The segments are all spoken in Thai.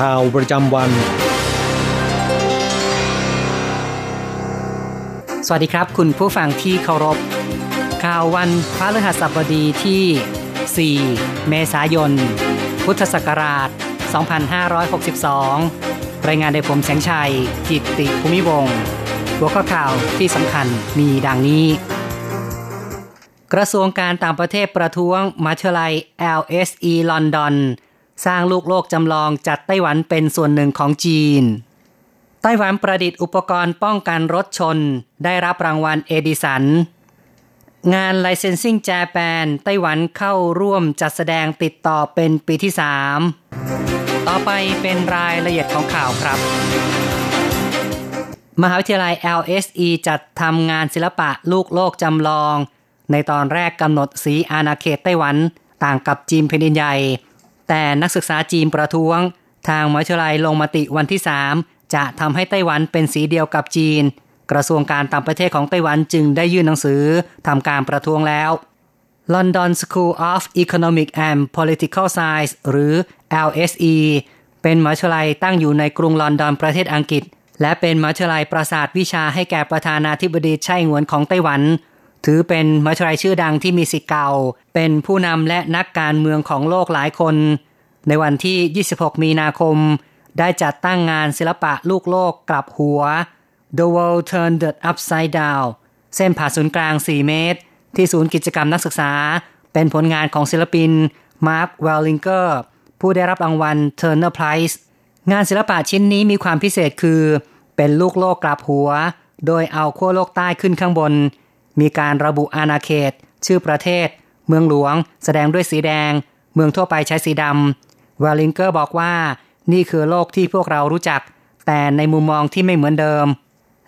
ข่าวประจำวัน สวัสดีครับ คุณผู้ฟังที่เคารพ ข่าววันพระฤหัสบดีที่ 4 เมษายน พุทธศักราช 2562 รายงานโดยผมแสงชัย กิตติภูมิวงศ์หัวข้อข่าวที่สำคัญมีดังนี้ กระทรวงการต่างประเทศประท้วงมาเชลัย LSE ลอนดอน สร้างลูกโลกจำลองจัดไต้หวันเป็นส่วนหนึ่งของจีน ไต้หวันประดิษฐ์อุปกรณ์ป้องกันรถชน ได้รับรางวัลเอดิสัน งาน Licensing Japan ไต้หวันเข้าร่วมจัดแสดงติดต่อเป็นปีที่ 3 ต่อไปเป็นรายละเอียดของข่าวครับ มหาวิทยาลัย LSE จัดทำงานศิลปะลูกโลกจำลอง ในตอนแรกกำหนดสีอาณาเขตไต้หวัน ต่างกับจีนแผ่นดินใหญ่ แต่นักศึกษาจีนประท้วง ทางมหาวิทยาลัยลงมติวันที่ 3 จะทำให้ไต้หวันเป็นสีเดียวกับจีน กระทรวงการต่างประเทศของไต้หวันจึงได้ยื่นหนังสือทำการประท้วงแล้ว London School of Economic and Political Science หรือ LSE เป็นมหาวิทยาลัยตั้งอยู่ในกรุงลอนดอนประเทศอังกฤษ และเป็นมหาวิทยาลัยประสาทวิชาให้แก่ประธานาธิบดีไช่หงวนของไต้หวัน ถือเป็นมหาวิทยาลัยชื่อดังที่มีสิเก่า เป็นผู้นำและนักการเมืองของโลกหลายคน ในวันที่ 26 มีนาคม ได้จัดตั้งงานศิลปะลูกโลกกลับหัว The World Turned Upside Down เส้นผ่าศูนย์กลาง 4 เมตร ที่ศูนย์กิจกรรมนักศึกษา เป็นผลงานของศิลปินมาร์ค วอลลิงเกอร์ ผู้ได้รับรางวัล Turner Prize งานศิลปะชิ้นนี้มีความพิเศษคือ เป็นลูกโลกกลับหัว โดยเอาขั้วโลกใต้ขึ้นข้างบน มีการระบุอาณาเขต ชื่อประเทศ เมืองหลวง แสดงด้วยสีแดง เมืองทั่วไปใช้สีดำ วอลลิงเกอร์บอกว่า นี่คือโลกที่พวกเรารู้จัก แต่ในมุมมองที่ไม่เหมือนเดิม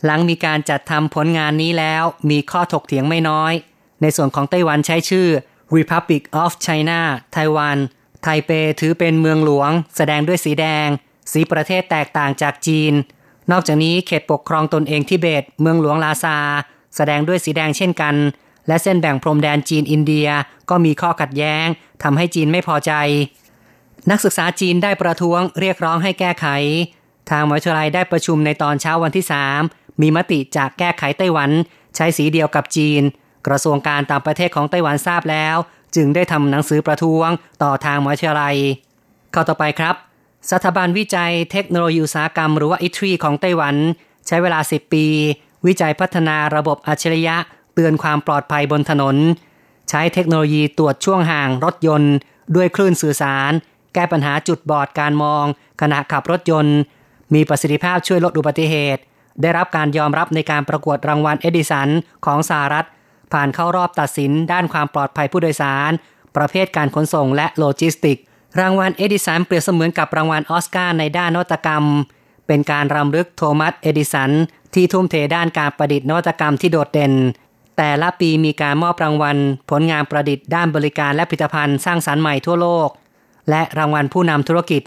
หลังมีการจัดทำผลงานนี้แล้ว มีข้อถกเถียงไม่น้อย ในส่วนของไต้หวันใช้ชื่อ Republic of China ไต้หวัน ไทเปถือเป็นเมืองหลวง แสดงด้วยสีแดง สีประเทศแตกต่างจากจีน นอกจากนี้เขตปกครองตนเองทิเบต เมืองหลวงลาซา แสดงด้วยสีแดงเช่นกัน และเส้นแบ่งพรมแดนจีนอินเดียก็มีข้อขัดแย้งทำให้จีนไม่พอใจ นักศึกษาจีนได้ประท้วงเรียกร้องให้แก้ไข ทางมหาวิทยาลัยได้ประชุมในตอนเช้าวันที่ 3 มีมติจากแก้ไขไต้หวัน ใช้สีเดียวกับจีน กระทรวงการต่างประเทศของไต้หวันทราบแล้ว จึงได้ทำหนังสือประท้วงต่อทางมหาวิทยาลัย เข้าต่อไปครับสถาบันวิจัยเทคโนโลยีอุตสาหกรรมหรือว่าอิทรีของไต้หวัน ใช้เวลา 10 ปี วิจัยพัฒนาระบบอัจฉริยะ เตือนความปลอดภัยบนถนน ใช้เทคโนโลยีตรวจช่วงห่างรถยนต์ ด้วยคลื่นสื่อสาร แก้ปัญหาจุดบอดการมอง ขณะขับรถยนต์ มีประสิทธิภาพช่วยลดอุบัติเหตุ ได้รับการยอมรับในการประกวดรางวัลเอดิสันของสหรัฐ ผ่านเข้ารอบตัดสินด้านความปลอดภัยผู้โดยสาร ประเภทการขนส่งและโลจิสติกส์ รางวัลเอดิสันเปรียบเสมือนกับรางวัลออสการ์ในด้านนวัตกรรม เป็นการรำลึกโทมัสเอดิสัน ที่ทุ่มเทด้านการประดิษฐ์นวัตกรรมที่โดดเด่น แต่ละปีมีการมอบรางวัล ผลงานประดิษฐ์ด้านบริการและผลิตภัณฑ์สร้างสรรค์ใหม่ทั่วโลก และรางวัลผู้นำธุรกิจ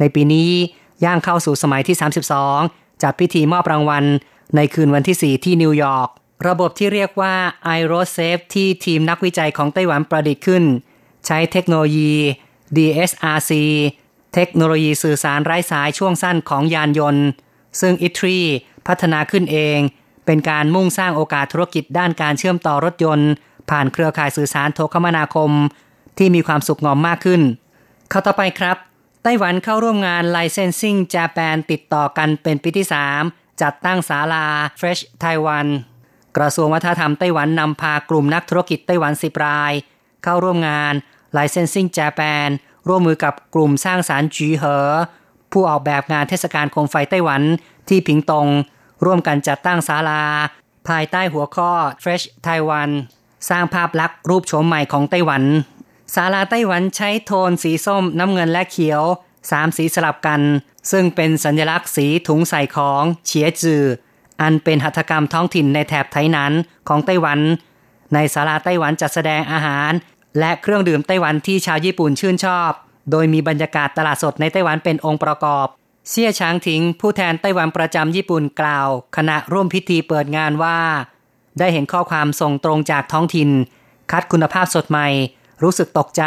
ในปีนี้ย่างเข้าสู่สมัยที่ 32 จัดพิธีมอบรางวัล ในคืนวันที่ 4 ที่นิวยอร์กระบบที่เรียกว่า i r o s a f e ที่ทีมนักวิจัยของไต้หวันประดิษฐ์ขึ้น ใช้เทคโนโลยี DSRC เทคโนโลยีสื่อสารไร้สายช่วงสั้นของยานยนต์ ซึ่งอิตรี พัฒนาขึ้นเอง เป็นการมุ่งสร้างโอกาสธุรกิจด้านการเชื่อมต่อรถยนต์ ผ่านเครือข่ายสื่อสารโทรคมนาคม ที่มีความสุขงอมมากขึ้น เข้าต่อไปครับ ไต้หวันเข้าร่วมงาน Licensing Japan ติดต่อกันเป็นปีที่ 3 จัดตั้งศาลา Fresh Taiwan กระทรวงวัฒนธรรมไต้หวันนำพากลุ่มนักธุรกิจไต้หวันสิบราย เข้าร่วมงาน Licensing Japan ร่วมมือกับกลุ่มสร้างสารรค์จีเหอผู้ออกแบบงานเทศกาลโคมไฟไต้หวันที่ผิงตง ร่วมกันจัดตั้งศาลา ภายใต้หัวข้อ Fresh Taiwan สร้างภาพลักษณ์รูปโฉมใหม่ของไต้หวันศาลาไต้หวันใช้โทนสีส้มน้ำเงินและเขียวสามสีสลับกัน ซึ่งเป็นสัญลักษณ์สีถุงใส่ของเฉียจือ อันเป็นหัตถกรรมท้องถิ่นในแถบไทยนั้นของไต้หวัน ในศาลาไต้หวันจัดแสดงอาหาร และเครื่องดื่มไต้หวันที่ชาวญี่ปุ่นชื่นชอบ โดยมีบรรยากาศตลาดสดในไต้หวันเป็นองค์ประกอบ เซี่ยช้างถิงผู้แทนไต้หวันประจำญี่ปุ่นกล่าว ขณะร่วมพิธีเปิดงานว่า ได้เห็นข้อความส่งตรงจากท้องถิ่น คัดคุณภาพสดใหม่ รู้สึกตกใจ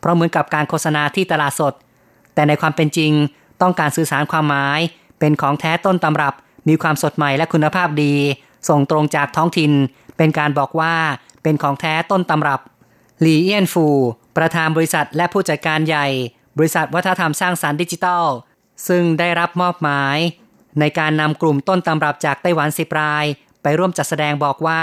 เพราะเหมือนกับการโฆษณาที่ตลาดสด แต่ในความเป็นจริงต้องการสื่อสารความหมาย เป็นของแท้ต้นตำรับ มีความสดใหม่และคุณภาพดี ส่งตรงจากท้องถิ่น เป็นการบอกว่าเป็นของแท้ต้นตำรับหลีเอี้ยนฟู ประธานบริษัทและผู้จัดการใหญ่ บริษัทวัฒนธรรมสร้างสารรค์ดิจิทัล ซึ่งได้รับมอบหมาย ในการนำกลุ่มต้นตำรับจากไต้หวันสิบราย ไปร่วมจัดแสดงบอกว่า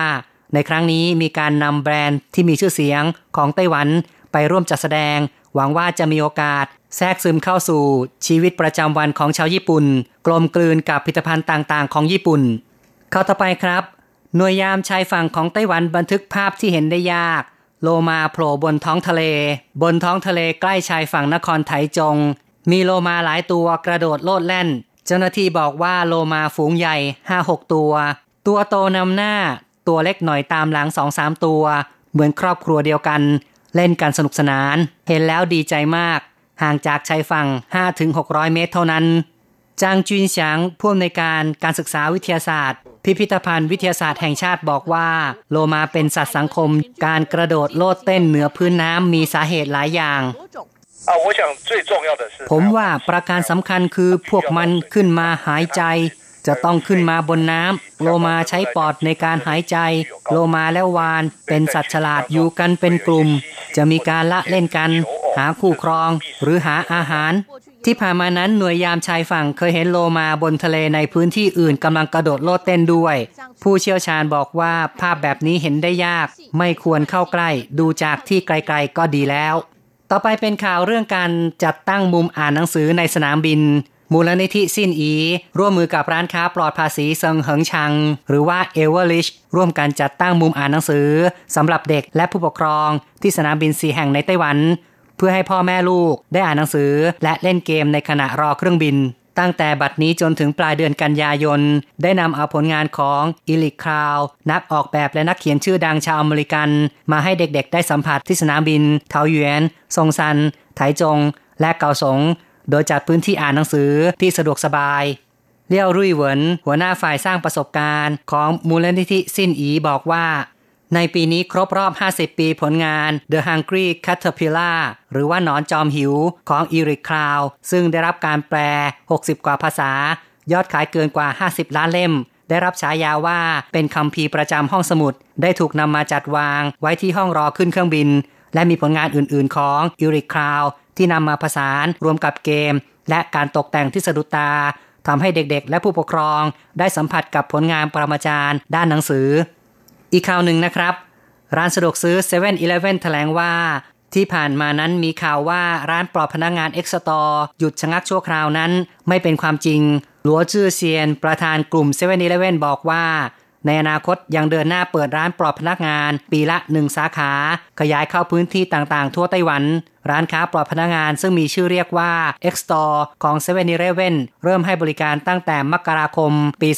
ในครั้งนี้มีการนำแบรนด์ที่มีชื่อเสียงของไต้หวันไปร่วมจัดแสดง หวังว่าจะมีโอกาส แทรกซึมเข้าสู่ ชีวิตประจำวันของชาวญี่ปุ่น กลมกลืนกับผลิตภัณฑ์ต่างๆ ของญี่ปุ่น เข้าต่อไปครับ หน่วยยามชายฝั่งของไต้หวันบันทึกภาพที่เห็นได้ยาก โลมาโผล่บนท้องทะเล บนท้องทะเลใกล้ชายฝั่งนครไถจง มีโลมาหลายตัวกระโดดโลดแล่น เจ้าหน้าที่บอกว่าโลมาฝูงใหญ่ห้าหกตัว ตัวโตนำหน้า ตัวเล็กหน่อยตามหลังสองสามตัว เหมือนครอบครัวเดียวกัน เล่นกันสนุกสนาน เห็นแล้วดีใจมาก ห่างจากชายฝั่ง 5-600 เมตรเท่านั้น จางจุนฉางผู้อำนวยการการศึกษาวิทยาศาสตร์ พิพิธภัณฑ์วิทยาศาสตร์แห่งชาติบอกว่า โลมาเป็นสัตว์สังคม การกระโดดโลดเต้นเหนือพื้นน้ำมีสาเหตุหลายอย่าง ผมว่าประการสำคัญคือพวกมันขึ้นมาหายใจ จะต้องขึ้นมาบนน้ำโลมาใช้ปอดในการหายใจ โลมาและวานเป็นสัตว์ฉลาดอยู่กันเป็นกลุ่ม จะมีการละเล่นกัน หาคู่ครอง หรือหาอาหาร ที่ผ่านมานั้นหน่วยยามชายฝั่งเคยเห็นโลมาบนทะเลในพื้นที่อื่นกำลังกระโดดโลดเต้นด้วย ผู้เชี่ยวชาญบอกว่าภาพแบบนี้เห็นได้ยาก ไม่ควรเข้าใกล้ ดูจากที่ไกลๆก็ดีแล้ว ต่อไปเป็นข่าวเรื่องการจัดตั้งมุมอ่านหนังสือในสนามบิน มูลนิธิซินอี ร่วมมือกับร้านค้าปลอดภาษีเซิงเหิงชัง หรือว่าเอเวอร์ริชร่วมกันจัดตั้งมุมอ่านหนังสือสำหรับเด็กและผู้ปกครองที่สนามบินสี่แห่งในไต้หวัน เพื่อให้พ่อแม่ลูกได้อ่านหนังสือและเล่นเกมในขณะรอเครื่องบิน ตั้งแต่บัดนี้จนถึงปลายเดือนกันยายน ได้นำเอาผลงานของอิลิคราว นักออกแบบและนักเขียนชื่อดังชาวอเมริกัน มาให้เด็กๆ ได้สัมผัสที่สนามบิน เทาหยวนซงซัน ไถจง และเกาสง โดยจัดพื้นที่อ่านหนังสือที่สะดวกสบายเลี้ยวรุ่ยเหวินหัวหน้าฝ่ายสร้างประสบการณ์ของมูลนิธิซินอีบอกว่า ในปีนี้ครบรอบ 50 ปีผลงาน The Hungry Caterpillar หรือว่าหนอนจอมหิวของอีริคคราว ซึ่งได้รับการแปล 60 กว่าภาษา ยอดขายเกินกว่า 50 ล้านเล่ม ได้รับฉายาว่าเป็นคำพีประจำห้องสมุด ได้ถูกนำมาจัดวางไว้ที่ห้องรอขึ้นเครื่องบิน และมีผลงานอื่น ๆ ของอีริคคราวที่นำมาผสานรวมกับเกม และการตกแต่งที่สะดุดตาทำให้เด็กๆ และผู้ปกครอง ได้สัมผัสกับผลงานปรมาจารย์ ด้านหนังสือ อีกข่าวหนึ่งนะครับ ร้านสะดวกซื้อ7 e เ e ่ e อแถลงว่า ที่ผ่านมานั้นมีข่าวว่าร้านปลอบพนักงงานเอ็กซ์ตอร์หยุดชะงักชั่วคราวนั้น ไม่เป็นความจริง หลัวจื้อเซียน ประธานกลุ่ม7 e เ e ่ e บอกว่าในอนาคตยังเดินหน้าเปิดร้านปลอบพนักงาน ปีละหนึ่งสาขา ขยายเข้าพื้นที่ต่างๆ ทั่วไต้หวัน ร้านค้าปลอบพนักงานซึ่งมีชื่อเรียกว่า X Store ของ7 e เ e ่ e เริ่มให้บริการตั้งแต่มกราคมปี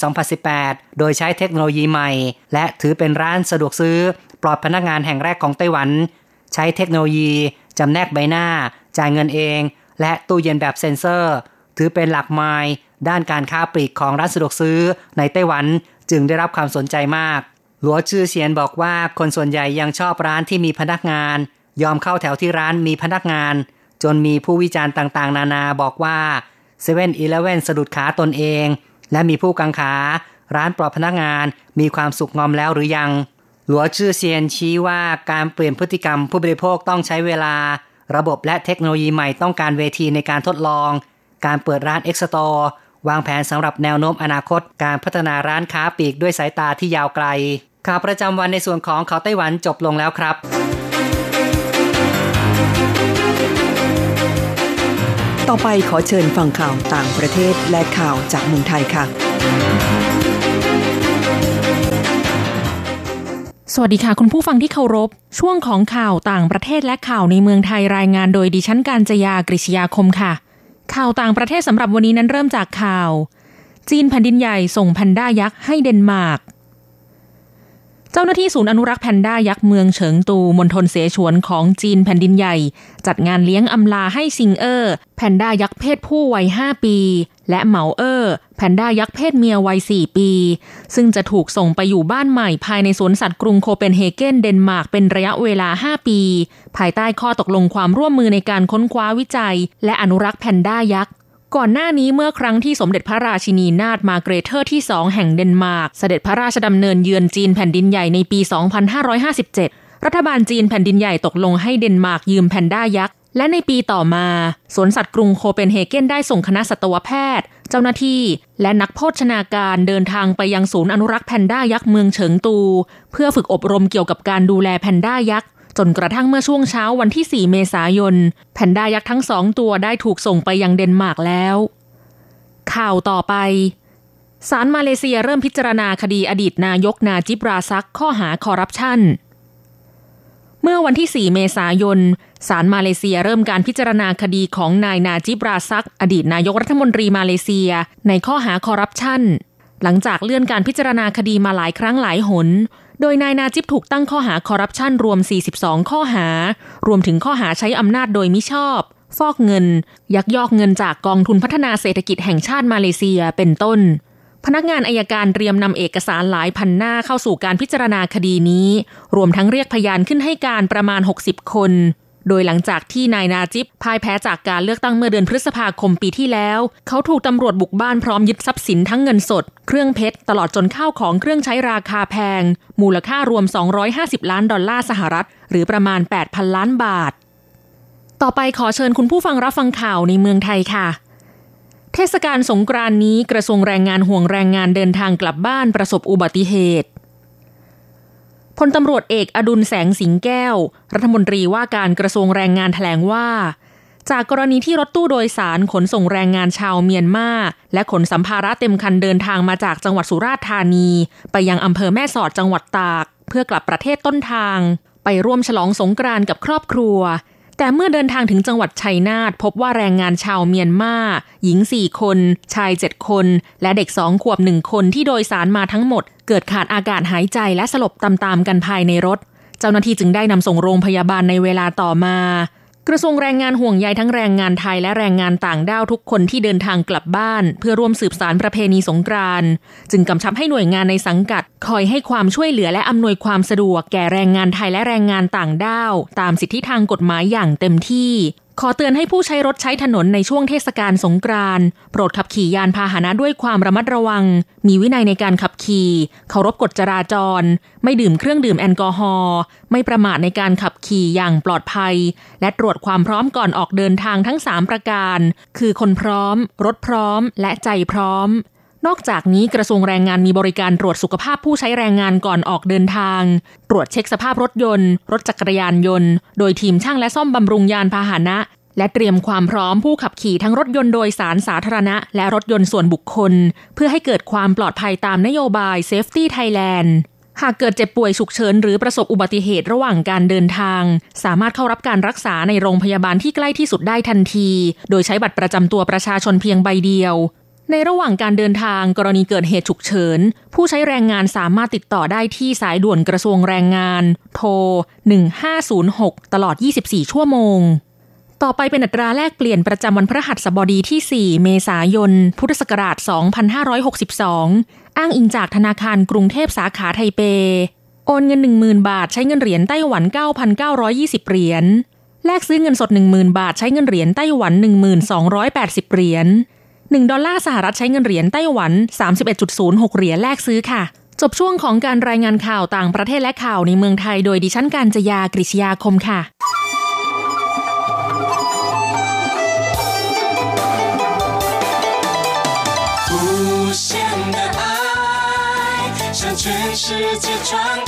2018 โดยใช้เทคโนโลยีใหม่ และถือเป็นร้านสะดวกซื้อ ปลอดพนักงานแห่งแรกของไต้หวัน ใช้เทคโนโลยีจำแนกใบหน้า จ่ายเงินเอง และตู้เย็นแบบเซ็นเซอร์ ถือเป็นหลักไมล์ด้านการค้าปลีกของร้านสะดวกซื้อในไต้หวันจึงได้รับความสนใจมาก หลัวชื่อเสียนบอกว่าคนส่วนใหญ่ยังชอบร้านที่มีพนักงาน ยอมเข้าแถวที่ร้านมีพนักงาน จนมีผู้วิจารณ์ต่างๆ นานาบอกว่า7 e เ e ่ e อสะดุดขาตนเอง และมีผู้กังขา ร้านปลอบพนักงานมีความสุขงอมแล้วหรือยัง หลัวชื่อเซียนชี้ว่าการเปลี่ยนพฤติกรรมผู้บริโภคต้องใช้เวลา ระบบและเทคโนโลยีใหม่ต้องการเวทีในการทดลอง การเปิดร้านเอ็กซ์ตอร์วางแผนสำหรับแนวโน้มอนาคตการพัฒนาร้านค้าปลีกด้วยสายตาที่ยาวไกลข่าวประจำวันในส่วนของเขาไต้หวันจบลงแล้วครับ ต่อไปขอเชิญฟังข่าวต่างประเทศและข่าวจากเมืองไทยค่ะ สวัสดีค่ะคุณผู้ฟังที่เคารพ ช่วงของข่าวต่างประเทศและข่าวในเมืองไทยรายงานโดยดิฉันการจยากริชยาคมค่ะ ข่าวต่างประเทศสำหรับวันนี้นั้นเริ่มจากข่าว จีนแผ่นดินใหญ่ส่งแพนด้ายักษ์ให้เดนมาร์ก จ้าหน้าที่ศูนย์อนุรักษ์แพนด้ายักษ์เมืองเฉิงตูมณฑลเสฉวนของจีนแผ่นดินใหญ่ จัดงานเลี้ยงอำลาให้ซิงเออร์แพนด้ายักษ์เพศผู้วัย 5 ปี และเหมาเออร์แพนด้ายักษ์เพศเมียวัย 4 ปี ซึ่งจะถูกส่งไปอยู่บ้านใหม่ภายในสวนสัตว์กรุงโคเปนเฮเกนเดนมาร์กเป็นระยะเวลา 5 ปี ภายใต้ข้อตกลงความร่วมมือในการค้นคว้าวิจัย และอนุรักษ์แพนด้ายักษ์ ก่อนหน้านี้เมื่อครั้งที่สมเด็จพระราชินีนาถมาร์เกรเธอที่สองแห่งเดนมาร์กเสด็จพระราชดำเนินเยือนจีนแผ่นดินใหญ่ในปี 2557 รัฐบาลจีนแผ่นดินใหญ่ตกลงให้เดนมาร์กยืมแพนด้ายักษ์ และในปีต่อมา สวนสัตว์กรุงโคเปนเฮเกนได้ส่งคณะสัตวแพทย์ เจ้าหน้าที่ และนักโภชนาการเดินทางไปยังศูนย์อนุรักษ์แพนด้ายักษ์เมืองเฉิงตู เพื่อฝึกอบรมเกี่ยวกับการดูแลแพนด้ายักษ์ จนกระทั่งเมื่อช่วงเช้าวันที่ 4 เมษายน แพนด้ายักษ์ทั้งสองตัวได้ถูกส่งไปยังเดนมาร์กแล้ว ข่าวต่อไปศาลมาเลเซียเริ่มพิจารณาคดีอดีตนายกนาจิบราซักข้อหาคอร์รัปชันเมื่อวันที่ 4 เมษายนศาลมาเลเซียเริ่มการพิจารณาคดีของนายนาจิบราซัก อดีตนายกรัฐมนตรีมาเลเซีย ในข้อหาคอร์รัปชันหลังจากเลื่อนการพิจารณาคดีมาหลายครั้งหลายหน โดยนายนาจิบถูกตั้งข้อหาคอร์รัปชันรวม 42 ข้อหา รวมถึงข้อหาใช้อำนาจโดยมิชอบ ฟอกเงิน ยักยอกเงินจากกองทุนพัฒนาเศรษฐกิจแห่งชาติมาเลเซียเป็นต้น พนักงานอายการเตรียมนำเอกสารหลายพันหน้าเข้าสู่การพิจารณาคดีนี้ รวมทั้งเรียกพยานขึ้นให้การประมาณ 60 คน โดยหลังจากที่นายนาจิบพ่ายแพ้จากการเลือกตั้งเมื่อเดือนพฤษภาคมปีที่แล้ว เขาถูกตำรวจบุกบ้านพร้อมยึดทรัพย์สินทั้งเงินสด เครื่องเพชร ตลอดจนข้าวของเครื่องใช้ราคาแพง มูลค่ารวม 250 ล้านดอลลาร์สหรัฐ หรือประมาณ 8,000 ล้านบาท ต่อไปขอเชิญคุณผู้ฟังรับฟังข่าวในเมืองไทยค่ะเทศกาลสงกรานนี้กระทรวงแรงงานห่วงแรงงานเดินทางกลับบ้านประสบอุบัติเหตุ พลตำรวจเอกอดุลแสงสิงแก้ว รัฐมนตรีว่าการกระทรวงแรงงานแถลงว่า จากกรณีที่รถตู้โดยสารขนส่งแรงงานชาวเมียนมาและขนสัมภาระเต็มคันเดินทางมาจากจังหวัดสุราษฎร์ธานี ไปยังอำเภอแม่สอดจังหวัดตาก เพื่อกลับประเทศต้นทาง ไปร่วมฉลองสงกรานต์กับครอบครัว แต่เมื่อเดินทางถึงจังหวัดชัยนาทพบว่าแรงงานชาวเมียนมา หญิงสี่คน ชายเจ็ดคน และเด็กสองขวบหนึ่งคนที่โดยสารมาทั้งหมด เกิดขาดอากาศหายใจและสลบตามๆกันภายในรถ เจ้าหน้าที่จึงได้นำส่งโรงพยาบาลในเวลาต่อมา กระทรวงแรงงานห่วงใยทั้งแรงงานไทยและแรงงานต่างด้าวทุกคนที่เดินทางกลับบ้าน เพื่อร่วมสืบสารประเพณีสงกรานต์จึงกำชับให้หน่วยงานในสังกัด คอยให้ความช่วยเหลือและอำนวยความสะดวกแก่แรงงานไทยและแรงงานต่างด้าว ตามสิทธิทางกฎหมายอย่างเต็มที่ ขอเตือนให้ผู้ใช้รถใช้ถนนในช่วงเทศกาลสงกรานต์โปรดขับขี่ยานพาหนะด้วยความระมัดระวัง มีวินัยในการขับขี่เคารพกฎจราจร ไม่ดื่มเครื่องดื่มแอลกอฮอล์ไม่ประมาทในการขับขี่อย่างปลอดภัย และตรวจความพร้อมก่อนออกเดินทางทั้ง 3 ประการ คือคนพร้อม รถพร้อม และใจพร้อม นอกจากนี้กระทรวงแรงงานมีบริการตรวจสุขภาพผู้ใช้แรงงานก่อนออกเดินทาง ตรวจเช็คสภาพรถยนต์ รถจักรยานยนต์ โดยทีมช่างและซ่อมบำรุงยานพาหนะ และเตรียมความพร้อมผู้ขับขี่ทั้งรถยนต์โดยสารสาธารณะ และรถยนต์ส่วนบุคคล เพื่อให้เกิดความปลอดภัยตามนโยบาย Safety Thailand หากเกิดเจ็บป่วยฉุกเฉินหรือประสบอุบัติเหตุระหว่างการเดินทาง สามารถเข้ารับการรักษาในโรงพยาบาลที่ใกล้ที่สุดได้ทันที โดยใช้บัตรประจำตัวประชาชนเพียงใบเดียว ในระหว่างการเดินทางกรณีเกิดเหตุฉุกเฉิน ผู้ใช้แรงงานสามารถติดต่อได้ที่สายด่วนกระทรวงแรงงาน โทร 1506 ตลอด 24 ชั่วโมง ต่อไปเป็นอัตราแลกเปลี่ยนประจำวันพระหัสบดีที่ 4 เมษายน พุทธศักราช 2562 อ้างอิงจากธนาคารกรุงเทพสาขาไทเป โอนเงิน 10,000 บาทใช้เงินเหรียญไต้หวัน 9,920 เหรียญแลกซื้อเงินสด 10,000 บาทใช้เงินเหรียญไต้หวัน 1280 เหรียญ 1 ดอลลาร์สหรัฐใช้เงินเหรียญไต้หวัน 31.06 เหรียญแลกซื้อค่ะ จบช่วงของการรายงานข่าวต่างประเทศและข่าวในเมืองไทย โดยดิฉันการจยากริชยาคมค่ะ全世界传。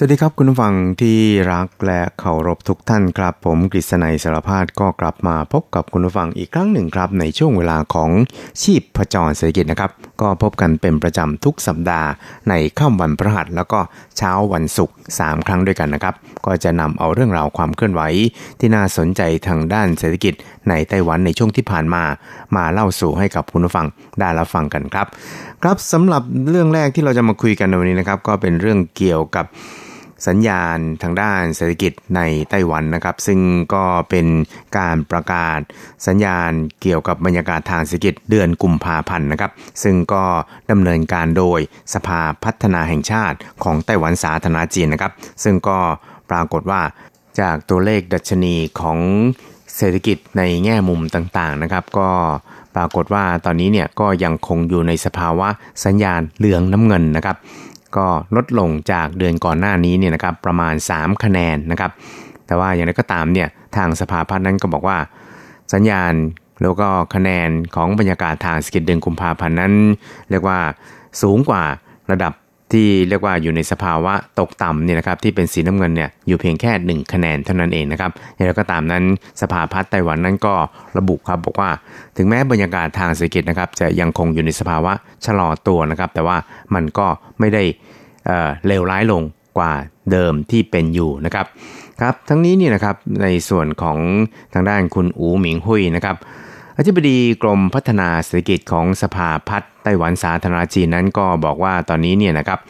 สวัสดีครับคุณผู้ฟังที่รักและเคารพทุกท่านครับ ผมกฤษณัยสารพาดก็กลับมาพบกับคุณผู้ฟังอีกครั้งหนึ่งครับ ในช่วงเวลาของชีพผจรเศรษฐกิจนะครับ ก็พบกันเป็นประจำทุกสัปดาห์ ในค่ำวันพฤหัสแล้วก็เช้าวันศุกร์3ครั้งด้วยกันนะครับ ก็จะนำเอาเรื่องราวความเคลื่อนไหว ที่น่าสนใจทางด้านเศรษฐกิจ ในไต้หวันในช่วงที่ผ่านมา มาเล่าสู่ให้กับคุณผู้ฟังได้รับฟังกันครับ ครับสำหรับเรื่องแรกที่เราจะมาคุยกันในวันนี้นะครับ ก็เป็นเรื่องเกี่ยวกับ สัญญาณทางด้านเศรษฐกิจในไต้หวันนะครับ ซึ่งก็เป็นการประกาศสัญญาณเกี่ยวกับบรรยากาศทางเศรษฐกิจเดือนกุมภาพันธ์นะครับ ซึ่งก็ดำเนินการโดยสภาพัฒนาแห่งชาติของไต้หวันสาธารณจีนนะครับ ซึ่งก็ปรากฏว่าจากตัวเลขดัชนีของเศรษฐกิจในแง่มุมต่างๆนะครับ ก็ปรากฏว่าตอนนี้เนี่ยก็ยังคงอยู่ในสภาวะสัญญาณเหลืองน้ำเงินนะครับ ก็ลดลงจากเดือนก่อนหน้านี้เนี่ยนะครับประมาณ 3 คะแนนนะครับ แต่ว่าอย่างไรก็ตามเนี่ยทางสภาพัฒน์นั้นก็บอกว่า สัญญาณแล้วก็คะแนนของบรรยากาศทางสกิจเดือนกุมภาพันธ์นั้น เรียกว่าสูงกว่าระดับ ที่เรียกว่าอยู่ในสภาวะตกต่ำเนี่ยนะครับที่เป็นสีน้ำเงินเนี่ยอยู่เพียงแค่ 1 คะแนนเท่านั้นเองนะครับอย่างไรก็ตามนั้นสภาพัฒน์ไต้หวันนั้นก็ระบุครับบอกว่า ถึงแม้บรรยากาศทางเศรษฐกิจนะครับจะยังคงอยู่ในสภาวะชะลอตัวนะครับแต่ว่ามันก็ไม่ได้เลวร้ายลงกว่าเดิมที่เป็นอยู่นะครับครับทั้งนี้เนี่ยนะครับในส่วนของทางด้านคุณอูหมิงหุยนะครับ อธิบดีกรมพัฒนาเศรษฐกิจของสภาพัฒน์ไต้หวันสาธารณจีนนั้นก็บอกว่าตอนนี้เนี่ยนะครับ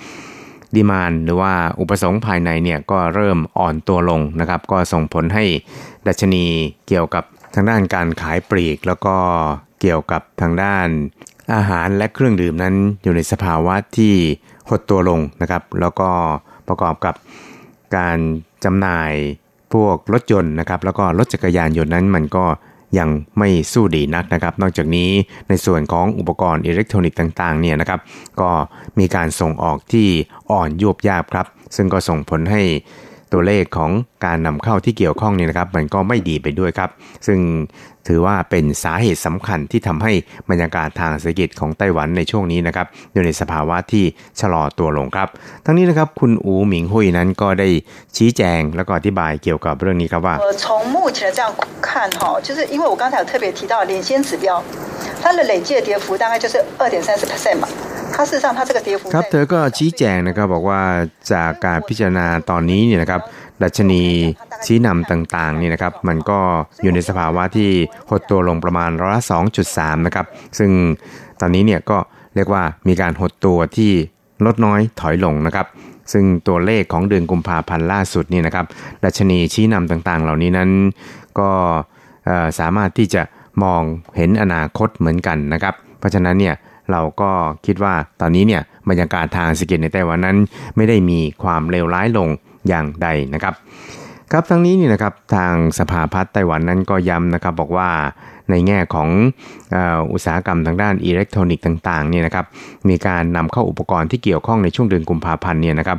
ดีมานหรือว่าอุปสงค์ภายในเนี่ยก็เริ่มอ่อนตัวลงนะครับ ก็ส่งผลให้ดัชนีเกี่ยวกับทางด้านการขายปลีก แล้วก็เกี่ยวกับทางด้านอาหารและเครื่องดื่มนั้นอยู่ในสภาวะที่หดตัวลงนะครับ แล้วก็ประกอบกับการจำหน่ายพวกรถยนต์นะครับ แล้วก็รถจักรยานยนต์นั้นมันก็ ยังไม่สู้ดีนักนะครับ นอกจากนี้ในส่วนของอุปกรณ์อิเล็กทรอนิกส์ต่างๆเนี่ยนะครับก็มีการส่งออกที่อ่อนยวบยาบครับ ซึ่งก็ส่งผลให้ ตัวเลขของการนำเข้าที่เกี่ยวข้องเนี่ยนะครับ มันก็ไม่ดีไปด้วยครับ ซึ่งถือว่าเป็นสาเหตุสำคัญที่ทำให้บรรยากาศทางเศรษฐกิจของไต้หวันในช่วงนี้นะครับอยู่ในสภาวะที่ชะลอตัวลงครับ ทั้งนี้นะครับคุณอูหมิงหุยนั้นก็ได้ชี้แจงแล้วก็อธิบายเกี่ยวกับเรื่องนี้ครับว่า从目前这样看哈，就是因为我刚才有特别提到领先指标，它的累计的跌幅大概就是二点三十 percent 嘛。 ครับเธอก็ชี้แจงนะครับบอกว่าจากการพิจารณาตอนนี้เนี่ยนะครับดัชนีชี้นำต่างๆนี่นะครับมันก็อยู่ในสภาวะที่หดตัวลงประมาณร้อยละสองจุดสามนะครับซึ่งตอนนี้เนี่ยก็เรียกว่ามีการหดตัวที่ลดน้อยถอยลงนะครับ ซึ่งตัวเลขของเดือนกุมภาพันธ์ล่าสุดนี่นะครับดัชนีชี้นำต่างๆ เหล่านี้นั้นก็สามารถที่จะมองเห็นอนาคตเหมือนกันนะครับ เพราะฉะนั้นเนี่ย เราก็คิดว่าตอนนี้เนี่ยบรรยากาศทางเศรษฐกิจในไต้หวันนั้น ไม่ได้มีความเลวร้ายลงอย่างใดนะครับ ครับทั้งนี้นี่นะครับทางสภาพัฒน์ไต้หวันนั้นก็ย้ำนะครับบอกว่าในแง่ของอุตสาหกรรมทางด้านอิเล็กทรอนิกส์ต่างๆเนี่ยนะครับมีการนำเข้าอุปกรณ์ที่เกี่ยวข้องในช่วงเดือนกุมภาพันธ์เนี่ยนะครับ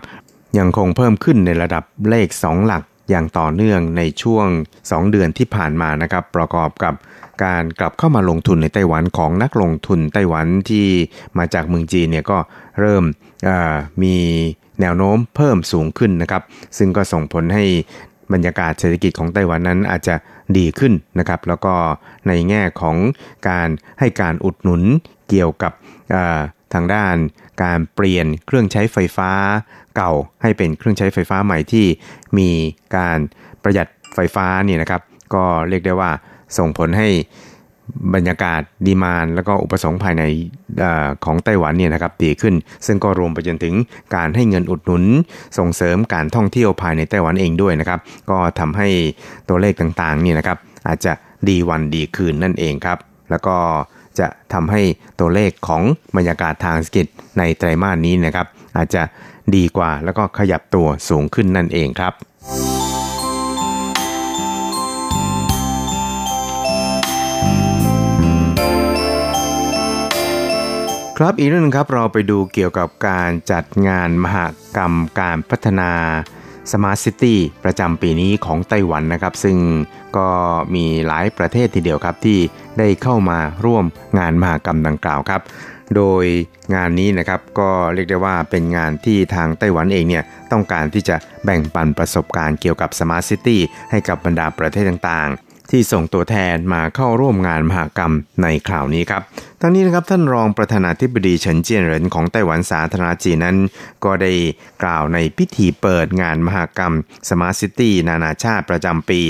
ยังคงเพิ่มขึ้นในระดับเลข 2 หลักอย่างต่อเนื่องในช่วง 2 เดือนที่ผ่านมานะครับประกอบกับ การกลับเข้ามาลงทุนในไต้หวันของนักลงทุนไต้หวันที่มาจากเมืองจีนเนี่ยก็เริ่มมีแนวโน้มเพิ่มสูงขึ้นนะครับ ซึ่งก็ส่งผลให้บรรยากาศเศรษฐกิจของไต้หวันนั้นอาจจะดีขึ้นนะครับ แล้วก็ในแง่ของการให้การอุดหนุนเกี่ยวกับทางด้านการเปลี่ยนเครื่องใช้ไฟฟ้าเก่าให้เป็นเครื่องใช้ไฟฟ้าใหม่ที่มีการประหยัดไฟฟ้าเนี่ยนะครับ ก็เรียกได้ว่า ส่งผลให้บรรยากาศดีมานแล้วก็อุปสงค์ภายในอของไต้หวันเนี่ยนะครับดีขึ้น ซึ่งก็รวมไปจนถึงการให้เงินอุดหนุน ส่งเสริมการท่องเที่ยวภายในไต้หวันเองด้วยนะครับ ก็ทำให้ตัวเลขต่างๆเนี่ยนะครับ อาจจะดีวันดีคืนนั่นเองครับ แล้วก็จะทำให้ตัวเลขของบรรยากาศทางเศรษฐกิจในไตรมาสนี้นะครับ อาจจะดีกว่าแล้วก็ขยับตัวสูงขึ้นนั่นเองครับ ครับอีกเรื่องหนึงครับเราไปดูเกี่ยวกับการจัดงานมหกรรมการพัฒนา Smart City ประจำปีนี้ของไต้หวันนะครับ ซึ่งก็มีหลายประเทศทีเดียวครับที่ได้เข้ามาร่วมงานมหกรรมดังกล่าวครับ โดยงานนี้นะครับก็เรียกได้ว่าเป็นงานที่ทางไต้หวันเองเนี่ยต้องการที่จะแบ่งปันประสบการณ์เกี่ยวกับ Smart City ให้กับบรรดาประเทศต่างๆ ที่ส่งตัวแทนมาเข้าร่วมงานมหกรรมในคราวนี้ครับทั้งนี้นะครับท่านรองประธานาธิบดีเฉินเจียนเหรินของไต้หวันสาธารณจีนนั้น ก็ได้กล่าวในพิธีเปิดงานมหกรรม Smart City นานาชาติประจำปี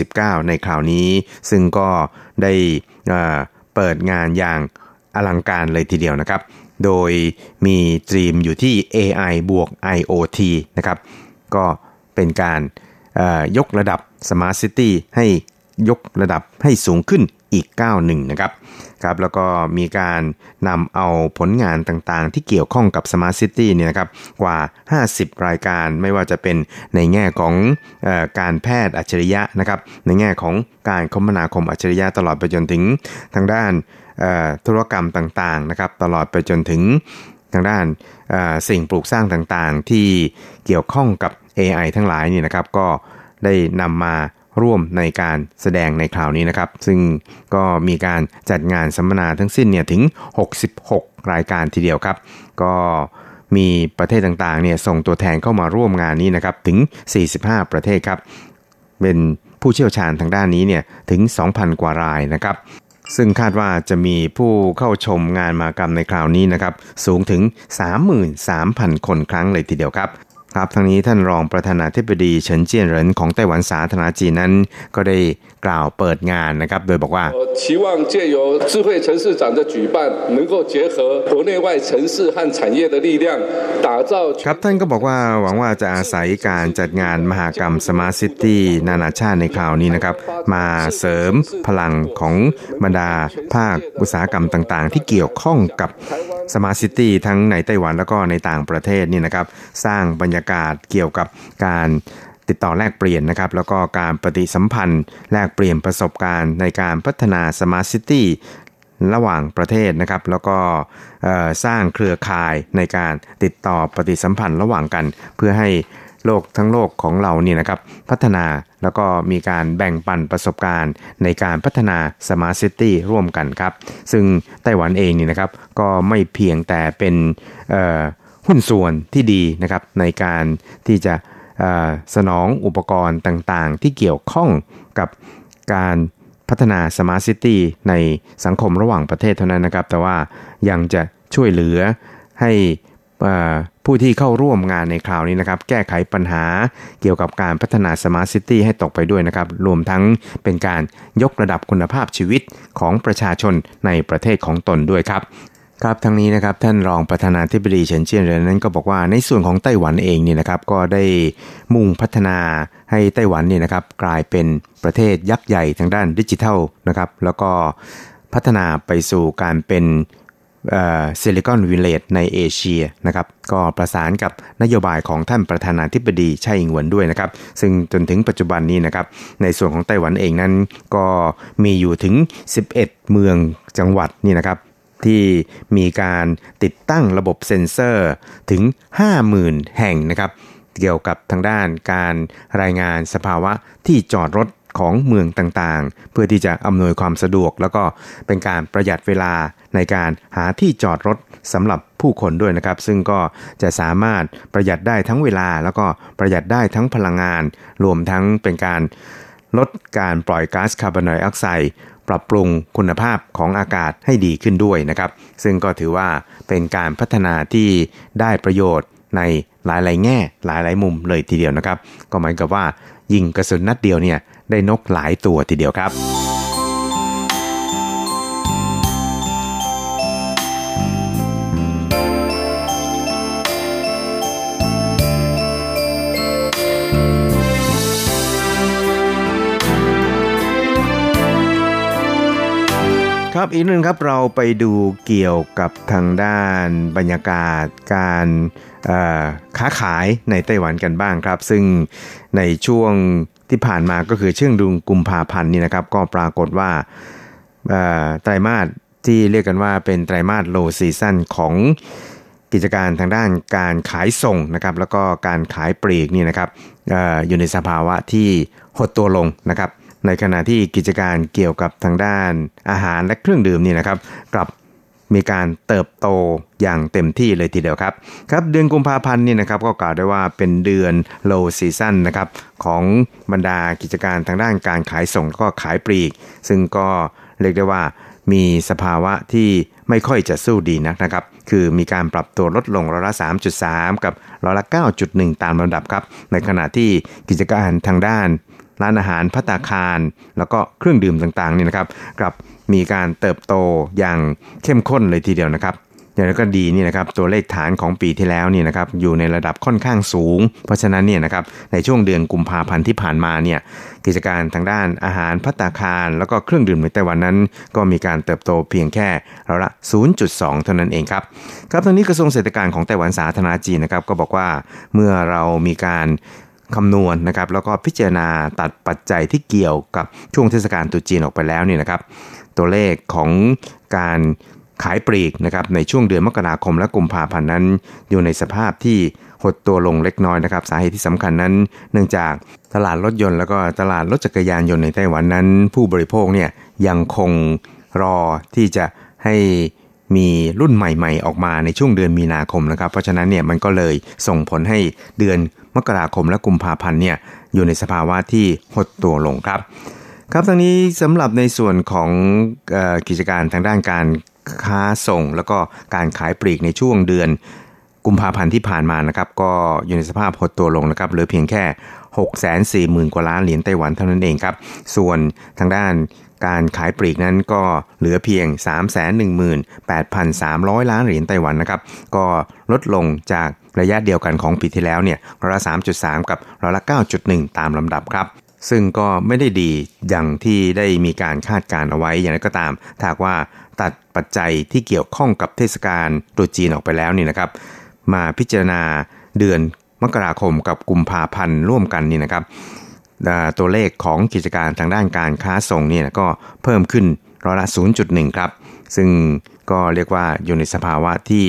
2019 ในคราวนี้ ซึ่งก็ได้เปิดงานอย่างอลังการเลยทีเดียวนะครับ โดยมีดรีมอยู่ที่ AI บวก IoT นะครับ ก็เป็นการยกระดับ Smart City ให้ ยกระดับให้สูงขึ้นอีกก้าวหนึ่งนะครับครับแล้วก็มีการนำเอาผลงานต่างๆ ที่เกี่ยวข้องกับ Smart City เนี่ยนะครับกว่า 50 รายการไม่ว่าจะเป็นในแง่ของออการแพทย์อัจฉริยะนะครับในแง่ของการคมนาคมอัจฉริยะตลอดไปจนถึงทางด้านธุรกรรมต่างๆนะครับตลอดไปจนถึงทางด้านสิ่งปลูกสร้างต่างๆ ที่เกี่ยวข้องกับ AI ทั้งหลายนี่นะครับก็ได้นำมา ร่วมในการแสดงในคราวนี้นะครับ ซึ่งก็มีการจัดงานสัมมนาทั้งสิ้นเนี่ยถึง 66 รายการทีเดียวครับ ก็มีประเทศต่างๆเนี่ยส่งตัวแทนเข้ามาร่วมงานนี้นะครับถึง 45 ประเทศครับ เป็นผู้เชี่ยวชาญทางด้านนี้เนี่ยถึง 2,000 กว่ารายนะครับ ซึ่งคาดว่าจะมีผู้เข้าชมงานมหกรรมในคราวนี้นะครับ สูงถึง 33,000 คนครั้งเลยทีเดียวครับ ครับทั้งนี้ท่านรองประธานาธิบดีเฉินเจี้ยนเหรินของไต้หวันสาธารณจีนนั้น ก็ได้ กล่าวเปิดงานนะครับ โดยบอกว่า 我期望借由智慧城市展的举办，能够结合国内外城市和产业的力量，打造 ครับท่านก็บอกว่าหวังว่าจะอาศัยการจัดงานมหากรรม Smart City นานาชาติในคราวนี้นะครับ มาเสริมพลังของบรรดาภาคอุตสาหกรรมต่างๆ ที่เกี่ยวข้องกับ Smart City ทั้งในไต้หวันแล้วก็ในต่างประเทศนี่นะครับ สร้างบรรยากาศเกี่ยวกับการ ติดต่อแลกเปลี่ยนนะครับ แล้วก็การปฏิสัมพันธ์ แลกเปลี่ยนประสบการณ์ในการพัฒนา Smart City ระหว่างประเทศนะครับ แล้วก็สร้างเครือข่ายในการติดต่อปฏิสัมพันธ์ระหว่างกัน เพื่อให้โลกทั้งโลกของเราเนี่ยนะครับ พัฒนาแล้วก็มีการแบ่งปันประสบการณ์ในการพัฒนา Smart City ร่วมกันครับ ซึ่งไต้หวันเองนี่นะครับ ก็ไม่เพียงแต่เป็นหุ้นส่วนที่ดีนะครับในการที่จะ สนองอุปกรณ์ต่างๆ ที่เกี่ยวข้องกับการพัฒนา Smart City ในสังคมระหว่างประเทศเท่านั้นนะครับ แต่ว่ายังจะช่วยเหลือให้ผู้ที่เข้าร่วมงานในคราวนี้นะครับ แก้ไขปัญหาเกี่ยวกับการพัฒนา Smart City ให้ตกไปด้วยนะครับ รวมทั้งเป็นการยกระดับคุณภาพชีวิตของประชาชนในประเทศของตนด้วยครับ ครับทั้งนี้นะครับท่านรองประธานาธิบดีเฉินเจียนเหรินนั้นก็บอกว่าในส่วนของไต้หวันเองเนี่ยนะครับก็ได้มุ่งพัฒนาให้ไต้หวันเนี่ยนะครับกลายเป็นประเทศยักษ์ใหญ่ทางด้านดิจิทัลนะครับแล้วก็พัฒนาไปสู่การเป็น Silicon Valley ในเอเชียนะครับก็ประสานกับนโยบายของท่านประธานาธิบดีไช่อิงเหวินด้วยนะครับ ซึ่งจนถึงปัจจุบันนี้นะครับในส่วนของไต้หวันเองนั้นก็มีอยู่ถึง 11 เมืองจังหวัดนี่นะครับ ที่มีการติดตั้งระบบเซ็นเซอร์ถึง 50,000 แห่งนะครับ เกี่ยวกับทางด้านการรายงานสภาวะที่จอดรถของเมืองต่างๆ เพื่อที่จะอำนวยความสะดวก แล้วก็เป็นการประหยัดเวลาในการหาที่จอดรถสำหรับผู้คนด้วยนะครับ ซึ่งก็จะสามารถประหยัดได้ทั้งเวลา แล้วก็ประหยัดได้ทั้งพลังงาน รวมทั้งเป็นการลดการปล่อยก๊าซคาร์บอนไดออกไซด์ ปรับปรุงคุณภาพของอากาศให้ดีขึ้นด้วยนะครับ ซึ่งก็ถือว่าเป็นการพัฒนาที่ได้ประโยชน์ในหลายๆ แง่หลายๆ มุมเลยทีเดียวนะครับ ก็หมายกับว่ายิงกระสุนนัดเดียวเนี่ยได้นกหลายตัวทีเดียวครับ ครับอีกหนึ่งครับเราไปดูเกี่ยวกับทางด้านบรรยากาศการค้าขายในไต้หวันกันบ้างครับ ซึ่งในช่วงที่ผ่านมาก็คือช่วงดุงกุมภาพันธ์นี่นะครับ ก็ปรากฏว่าไตรมาสที่เรียกกันว่าเป็นไตรมาสโลซีซั่นของกิจการทางด้านการขายส่งนะครับแล้วก็การขายปลีกนี่นะครับอออยู่ในสภาวะที่หดตัวลงนะครับ ในขณะที่กิจการเกี่ยวกับทางด้านอาหารและเครื่องดื่มนี่นะครับ กลับมีการเติบโตอย่างเต็มที่เลยทีเดียวครับครับเดือนกุมภาพันธ์นี่นะครับก็กล่าวได้ว่าเป็นเดือน low season นะครับของบรรดากิจการทางด้านการขายส่งแล้วก็ขายปลีก ซึ่งก็เรียกได้ว่ามีสภาวะที่ไม่ค่อยจะสู้ดีนักนะครับ คือมีการปรับตัวลดลงร้อยละ 3.3 กับร้อยละ 9.1 ตามลำดับครับ ในขณะที่กิจการทางด้าน ร้านอาหารพัตตาคาร แล้วก็เครื่องดื่มต่างๆนี่นะครับกลับมีการเติบโตอย่างเข้มข้นเลยทีเดียวนะครับอย่างไรก็ดีนี่นะครับตัวเลขฐานของปีที่แล้วนี่นะครับอยู่ในระดับค่อนข้างสูง เพราะฉะนั้นเนี่ยนะครับในช่วงเดือนกุมภาพันธ์ที่ผ่านมาเนี่ยกิจการทางด้านอาหารพัตตาคาร แล้วก็เครื่องดื่มในไต้หวันนั้น ก็มีการเติบโตเพียงแค่ร้อยละ 0.2 เท่านั้นเองครับครับทางนี้กระทรวงเศรษฐกิจของไต้หวันสาธารณจีนนะครับก็บอกว่าเมื่อเรามีการ คำนวณนะครับแล้วก็พิจารณาตัดปัจจัยที่เกี่ยวกับช่วงเทศกาลตรุษจีนออกไปแล้วนี่นะครับ ตัวเลขของการขายปลีกนะครับในช่วงเดือนมกราคมและกุมภาพันธ์นั้น อยู่ในสภาพที่หดตัวลงเล็กน้อยนะครับ สาเหตุที่สำคัญนั้น เนื่องจากตลาดรถยนต์แล้วก็ตลาดรถจักรยานยนต์ในไต้หวันนั้น ผู้บริโภคเนี่ยยังคงรอที่จะให้ มีรุ่นใหม่ๆ ออกมาในช่วงเดือนมีนาคมนะครับ เพราะฉะนั้นเนี่ยมันก็เลยส่งผลให้เดือนมกราคมและกุมภาพันธ์เนี่ยอยู่ในสภาวะที่หดตัวลงครับ ครับทางนี้สำหรับในส่วนของออกิจการทางด้านการค้าส่ง แล้วก็การขายปลีกในช่วงเดือนกุมภาพันธ์ที่ผ่านมานะครับก็อยู่ในสภาพหดตัวลงนะครับเหลือเพียงแค่ 6 4 0 0 0 0 กว่าล้านเหรียญไต้หวันเท่านั้นเองครับ ส่วนทางด้าน การขายปลีกนั้นก็เหลือเพียง 318,300 ล้านเหรียญไต้หวันนะครับ ก็ลดลงจากระยะเดียวกันของปีที่แล้วเนี่ยร้อยละ 3.3 กับร้อยละ 9.1 ตามลำดับครับ ซึ่งก็ไม่ได้ดีอย่างที่ได้มีการคาดการเอาไว้อย่างไรก็ตามถ้าหากว่าตัดปัจจัยที่เกี่ยวข้องกับเทศกาลตรุษจีนออกไปแล้วนี่นะครับ มาพิจารณาเดือนมกราคมกับกุมภาพันธ์ร่วมกันนี่นะครับ ตัวเลขของกิจการทางด้านการค้าส่งเนี่ยก็เพิ่มขึ้นร้อยละ 0.1 ครับ ซึ่งก็เรียกว่าอยู่ในสภาวะที่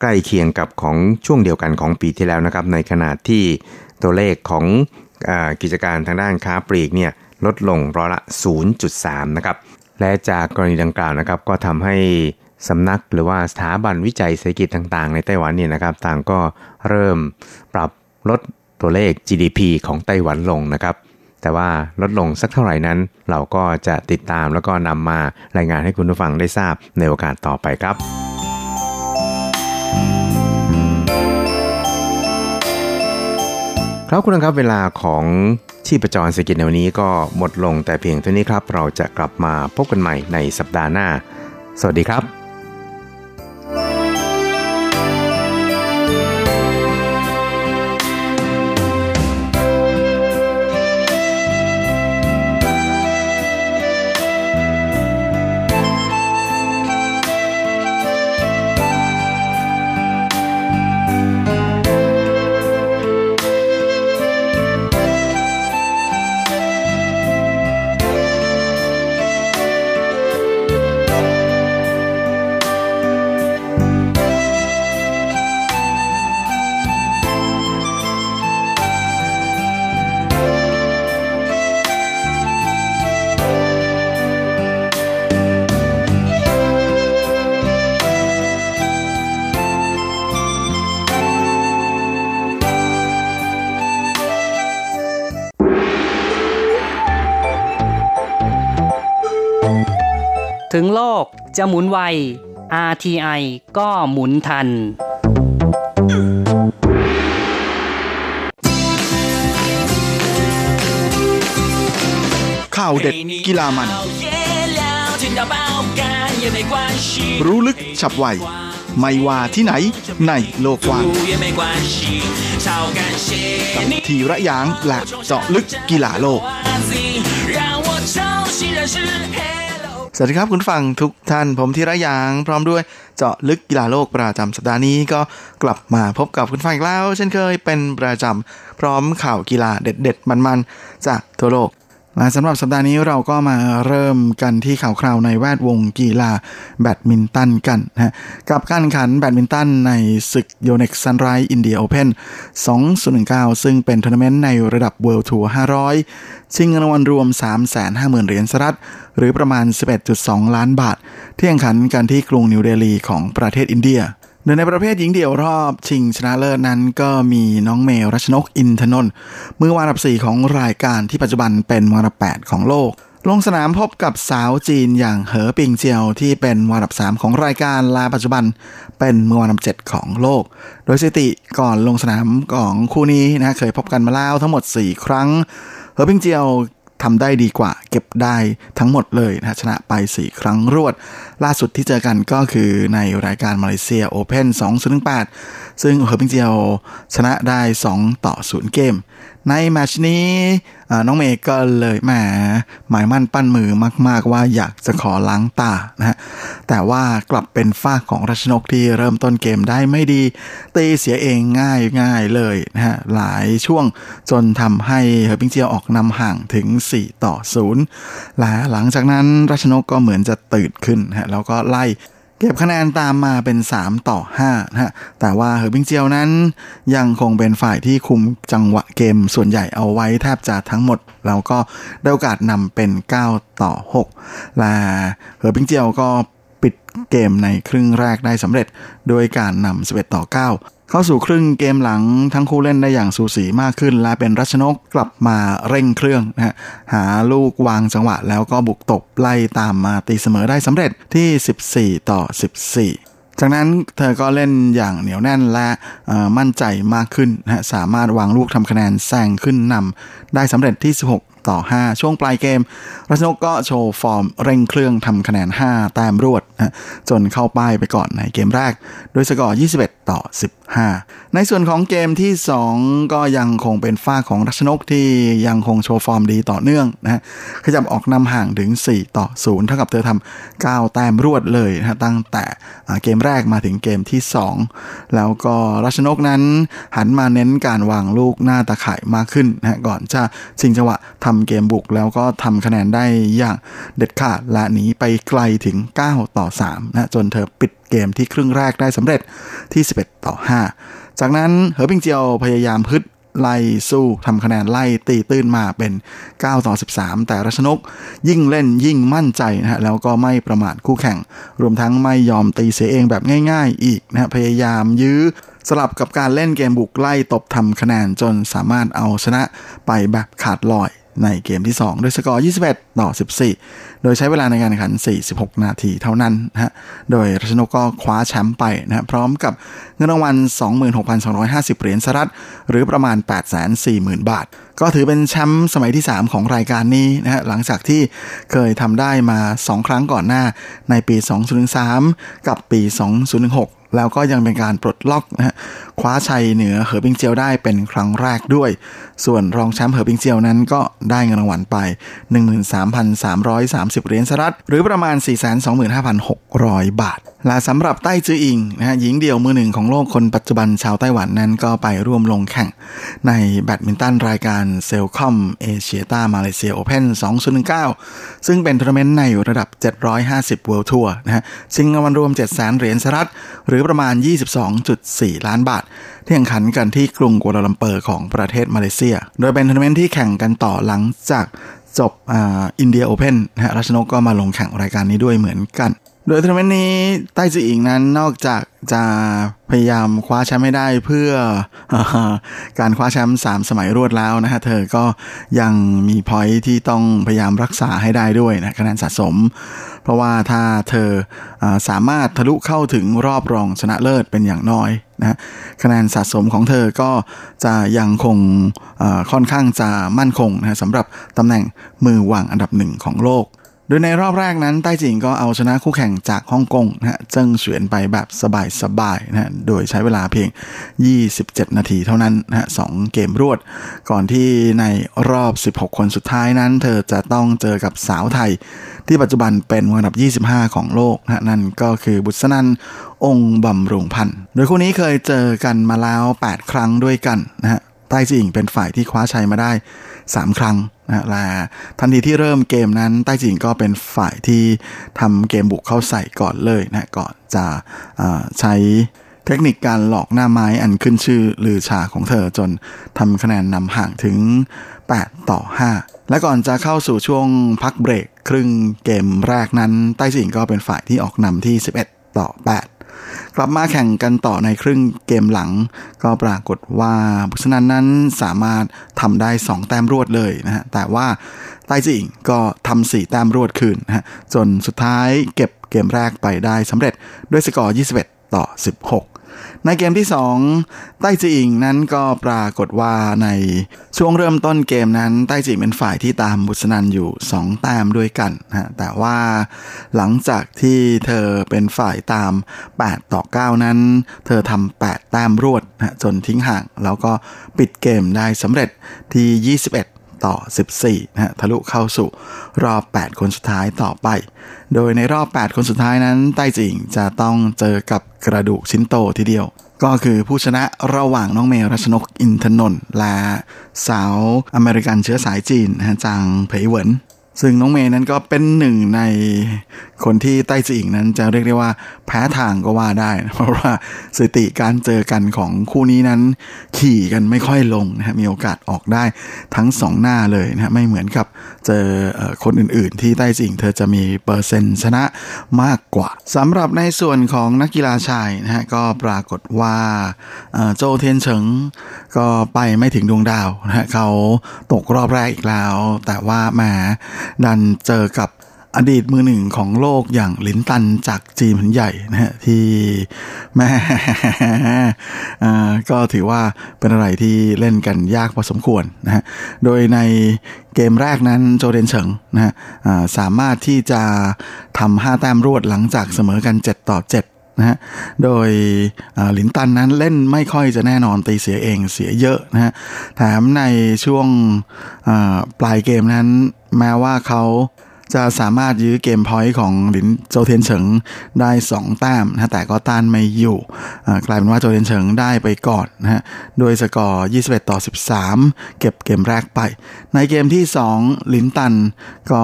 ใกล้เคียงกับของช่วงเดียวกันของปีที่แล้วนะครับ ในขณะที่ตัวเลขของอกิจการทางด้านค้าปลีกเนี่ยลดลงร้อยละ 0.3 นะครับ และจากกรณีดังกล่าวนะครับก็ทำให้สำนักหรือว่าสถาบันวิจัยเศรษฐกิจต่างๆ ในไต้หวันเนี่ยนะครับ ต่างก็เริ่มปรับลดตัวเลข GDP ของไต้หวันลงนะครับ แต่ว่าลดลงสักเท่าไหร่นั้น เราก็จะติดตามแล้วก็นำมารายงานให้คุณผู้ฟังได้ทราบในโอกาสต่อไปครับครับคุณครับเวลาของชีพจรเศรษฐกิจในวันนี้ก็หมดลงแต่เพียงเท่านี้ครับ เราจะกลับมาพบกันใหม่ในสัปดาห์หน้า สวัสดีครับ ถึงโลกจะหมุนไว RTI ก็หมุนทัน ข่าวเด็ดกีฬามัน รู้ลึกฉับไว ไม่ว่าที่ไหนในโลกกว้างทีระยางและเจาะลึกกีฬาโลก สวัสดีครับคุณผู้ฟังทุกท่านผมธีระยาง พร้อมด้วยเจาะลึกกีฬาโลกประจำสัปดาห์นี้ก็กลับมาพบกับคุณผู้ฟังอีกแล้ว เช่นเคยเป็นประจำพร้อมข่าวกีฬาเด็ด ๆ มันๆ จากทั่วโลก และสำหรับสัปดาห์นี้เราก็มาเริ่มกันที่ข่าวคราวในแวดวงกีฬาแบดมินตันกันนะกับการแข่งขันแบดมินตันในศึก Yonex Sunrise India Open 2019 ซึ่งเป็นทัวร์นาเมนต์ในระดับ World Tour 500 ชิงเงินรางวัลรวม 350,000 เหรียญสหรัฐ หรือประมาณ 11.2 ล้านบาท ที่แข่งขันกันที่กรุงนิวเดลีของประเทศอินเดีย โดยในประเภทหญิงเดี่ยวรอบชิงชนะเลิศนั้นก็มีน้องเมลรัชนกอินทนนท์มือวานับ 4 ของรายการที่ปัจจุบันเป็นวานับ 8 ของโลก ลงสนามพบกับสาวจีนอย่างเหอปิงเจียวที่เป็นวานับ 3 ของรายการลาปัจจุบันเป็นมือวานับ 7 ของโลก โดยสถิติก่อนลงสนามของคู่นี้นะเคยพบกันมาแล้วทั้งหมด 4 ครั้งเหอปิงเจียว ทำได้ดีกว่า เก็บได้ทั้งหมดเลยนะชนะไป 4 ครั้งรวด ล่าสุดที่เจอกันก็คือในรายการ Malaysia Open 2018 ซึ่งเฮอร์บิงเจียวชนะได้ 2 ต่อ 0 เกม ในแมตช์นี้น้องเมย์ก็เลยแหมหมายมั่นปั้นมือมาก ๆ ว่าอยากจะขอล้างตานะฮะแต่ว่ากลับเป็นฝ่ายของรัชนกที่เริ่มต้นเกมได้ไม่ดี ตีเสียเองง่ายง่ายเลยนะฮะหลายช่วงจนทำให้เฮอร์บิงเจียวออกนำห่างถึง 4 ต่อ 0 และหลังจากนั้นรัชนกก็เหมือนจะตื่นขึ้นฮะแล้วก็ไล่ เก็บคะแนนตามมาเป็น 3 ต่อ5นะฮะแต่ว่าเฮอร์บิงเจียวนั้น ยังคงเป็นฝ่ายที่คุมจังหวะเกมส่วนใหญ่เอาไว้แทบจะทั้งหมด แล้วก็ได้โอกาสนำเป็น 9 ต่อ 6 และเฮอร์บิงเจียวก็ปิดเกมในครึ่งแรกได้สำเร็จ โดยการนำ11ต่อ 9 เข้าสู่ครึ่งเกมหลังทั้งคู่เล่นได้อย่างสูสีมากขึ้น และเป็นรัชนกกลับมาเร่งเครื่องนะฮะหาลูกวางจังหวะแล้วก็บุกตบไล่ตามมาตีเสมอได้สำเร็จที่ 14 ต่อ 14จากนั้นเธอก็เล่นอย่างเหนียวแน่นและมั่นใจมากขึ้นนะสามารถวางลูกทำคะแนนแซงขึ้นนำได้สำเร็จที่ 16 ต่อ 5 ช่วงปลายเกม รัชนกก็โชว์ฟอร์มเร่งเครื่องทำคะแนน 5 แต้มรวด นะจนเข้าป้ายไปก่อนในเกมแรกโดยสกอร์ 21 ต่อ 15 ในส่วนของเกมที่ 2 ก็ยังคงเป็นฝ้าของรัชนกที่ยังคงโชว์ฟอร์มดีต่อเนื่องนะขยับออกนำห่างถึง 4 ต่อ 0 เท่ากับเธอทำ9แต้มรวดเลยนะตั้งแต่เกมแรกมาถึงเกมที่ 2 แล้วก็รัชนกนั้นหันมาเน้นการวางลูกหน้าตาข่ายมากขึ้นนะก่อนจะชิงจังหวะทำเกมบุกแล้วก็ทำคะแนนได้อย่างเด็ดขาดและหนีไปไกลถึง 9 ต่อ3นะจนเธอปิดเกมที่ครึ่งแรกได้สำเร็จที่ 11 ต่อ 5 จากนั้นเฮอร์บิงเจียวพยายามฮึดไล่สู้ทำคะแนนไล่ตีตื้นมาเป็น 9 ต่อ 13 แต่รัชนกยิ่งเล่นยิ่งมั่นใจนะฮะแล้วก็ไม่ประมาทคู่แข่ง รวมทั้งไม่ยอมตีเสียเองแบบง่าย ๆ อีกนะพยายามยื้อสลับกับการเล่นเกมบุกไล่ตบทำคะแนนจนสามารถเอาชนะไปแบบขาดลอย ในเกมที่ 2 ด้วยสกอร์ 21 ต่อ 14 โดยใช้เวลาในการแข่งขัน 46 นาทีเท่านั้นนะฮะ โดยรัชนกก็คว้าแชมป์ไปนะพร้อมกับเงินรางวัล 26,250 เหรียญสหรัฐ หรือประมาณ 840,000 บาท ก็ถือเป็นแชมป์สมัยที่ 3 ของรายการนี้นะฮะหลังจากที่เคยทำได้มา 2 ครั้งก่อนหน้าในปี 2003 กับปี 2016แล้วก็ยังเป็นการปลดล็อกนะฮะ คว้าชัยเหนือเหอปิงเจียวได้เป็นครั้งแรกด้วย ส่วนรองแชมป์เหอปิงเจียวนั้นก็ได้เงินรางวัลไป 13,330 เหรียญสหรัฐ หรือประมาณ 425,600 บาท และสำหรับไต้จืออิงนะฮะหญิงเดี่ยวมือหนึ่งของโลกคนปัจจุบันชาวไต้หวันนั้นก็ไปร่วมลงแข่ง ในแบดมินตันรายการ Celcom Axiata Malaysia Open 2019 ซึ่งเป็นทัวร์นาเมนต์ในระดับ 750 World Tour นะฮะชิงเงินรางวัลรวม700,000เหรียญสหรัฐ หรือประมาณ 22.4 ล้านบาท ที่แข่งขันกันที่กรุงกัวลาลัมเปอร์ของประเทศมาเลเซีย โดยเป็นทัวร์นาเมนต์ที่แข่งกันต่อหลังจากจบ India Open นะฮะรัชนกก็มาลงแข่งรายการนี้ด้วยเหมือนกัน โดยทัวร์นาเมนต์นี้ไต้จืออิงนั้นนอกจากจะพยายามคว้าแชมป์ไม่ได้เพื่อการคว้าแชมป์สามสมัยรวดแล้วนะฮะเธอก็ยังมีพอยที่ต้องพยายามรักษาให้ได้ด้วยนะคะแนนสะสม เพราะว่าถ้าเธออสามารถทะลุเข้าถึงรอบรองชนะเลิศเป็นอย่างน้อยนะคะแนนสะสมของเธอก็จะยังคงค่อนข้างจะมั่นคงนะสำหรับตำแหน่งมือวางอันดับหนึ่งของโลก ดยในรอบแรกนั้นไต้จิงก็เอาชนะคู่แข่งจากฮ่องกงนะฮะเจิ้งเฉวียนไปแบบสบายๆนะฮะโดยใช้เวลาเพียง 27 นาทีเท่านั้นนะฮะสเกมรวด ก่อนที่ในรอบ 16 คนสุดท้ายนั้น เธอจะต้องเจอกับสาวไทย ที่ปัจจุบันเป็นอันดับ 25 ของโลกนะนั่นก็คือบุษนันองค์บำรุงพันธ์โดยคู่นี้เคยเจอกันมาแล้ว 8 ครั้งด้วยกันนะฮะไต้จิงเป็นฝ่ายที่คว้าชัยมาได้ 3 ครั้ง ละทันทีที่เริ่มเกมนั้นใต้จิงก็เป็นฝ่ายที่ทำเกมบุกเข้าใส่ก่อนเลยนะก่อนจะใช้เทคนิคการหลอกหน้าไม้อันขึ้นชื่อลือชาของเธอจนทำคะแนนนำห่างถึง 8 ต่อ 5 และก่อนจะเข้าสู่ช่วงพักเบรก ครึ่งเกมแรกนั้น ใต้จิงก็เป็นฝ่ายที่ออกนำที่ 11 ต่อ 8 กลับมาแข่งกันต่อในครึ่งเกมหลัง ก็ปรากฏว่าบุษนันนั้นสามารถทำได้ 2 แต้มรวดเลยนะฮะแต่ว่าไต้จิงก็ทำ4แต้มรวดคืนนะฮะจนสุดท้ายเก็บเกมแรกไปได้สำเร็จด้วยสกอร์ 21 ต่อ 16 ในเกมที่2ไต้จีอิงนั้นก็ปรากฏว่าในช่วงเริ่มต้นเกมนั้นไต้จีอิงเป็นฝ่ายที่ตามบุษนันอยู่2แต้มด้วยกันนะแต่ว่าหลังจากที่เธอเป็นฝ่ายตาม 8 ต่อ 9 นั้น เธอทำ8แต้มรวดนะจนทิ้งห่าง แล้วก็ปิดเกมได้สำเร็จที่ 21 ต่อ 14นะฮะทะลุเข้าสู่รอบ 8 คนสุดท้ายต่อไป โดยในรอบ 8 คนสุดท้ายนั้น ไต้จิงจะต้องเจอกับกระดูกชิ้นโตทีเดียว ก็คือผู้ชนะระหว่างน้องเมรัชนกอินทนนท์และสาวอเมริกันเชื้อสายจีนจางเผยเหวิน ซึ่งน้องเมย์นั้นก็เป็นหนึ่งในคนที่ใต้จีอิงนั้นจะเรียกได้ว่าแพ้ทางก็ว่าได้เพราะว่าสถิติการเจอกันของคู่นี้นั้น ขี่กันไม่ค่อยลงนะฮะมีโอกาสออกได้ทั้งสองหน้าเลยนะฮะไม่เหมือนกับเจอคนอื่นๆ ที่ใต้จีอิงเธอจะมีเปอร์เซ็นต์ชนะมากกว่าสำหรับในส่วนของนักกีฬาชายนะฮะก็ปรากฏว่าโจเทียนเฉิงก็ไปไม่ถึงดวงดาวนะฮะเขาตกรอบแรกอีกแล้ว แต่ว่าแหมดันเจอกับอดีตมือหนึ่งของโลกอย่างหลินตันจากจีนผนใหญ่นะฮะที่แม่ก็ถือว่าเป็นอะไรที่เล่นกันยากพอสมควรนะฮะโดยในเกมแรกนั้นโจเดนเฉิงนะฮะสามารถที่จะทำห้าแต้มรวดหลังจากเสมอกัน 7 ต่อ 7นะฮะ โดยหลินตันนั้นเล่นไม่ค่อยจะแน่นอนตีเสียเองเสียเยอะนะฮะ แถมในช่วงปลายเกมนั้น แม้ว่าเขาจะสามารถยื้อ game point ของหลินโจวเทียนเฉิงได้ 2 แต้มนะแต่ก็ต้านไม่อยู่ กลายเป็นว่าโจวเทียนเฉิงได้ไปก่อนนะฮะโดยสกอร์ 21 ต่อ 13 เก็บเกมแรกไป ในเกมที่ 2 หลินตันก็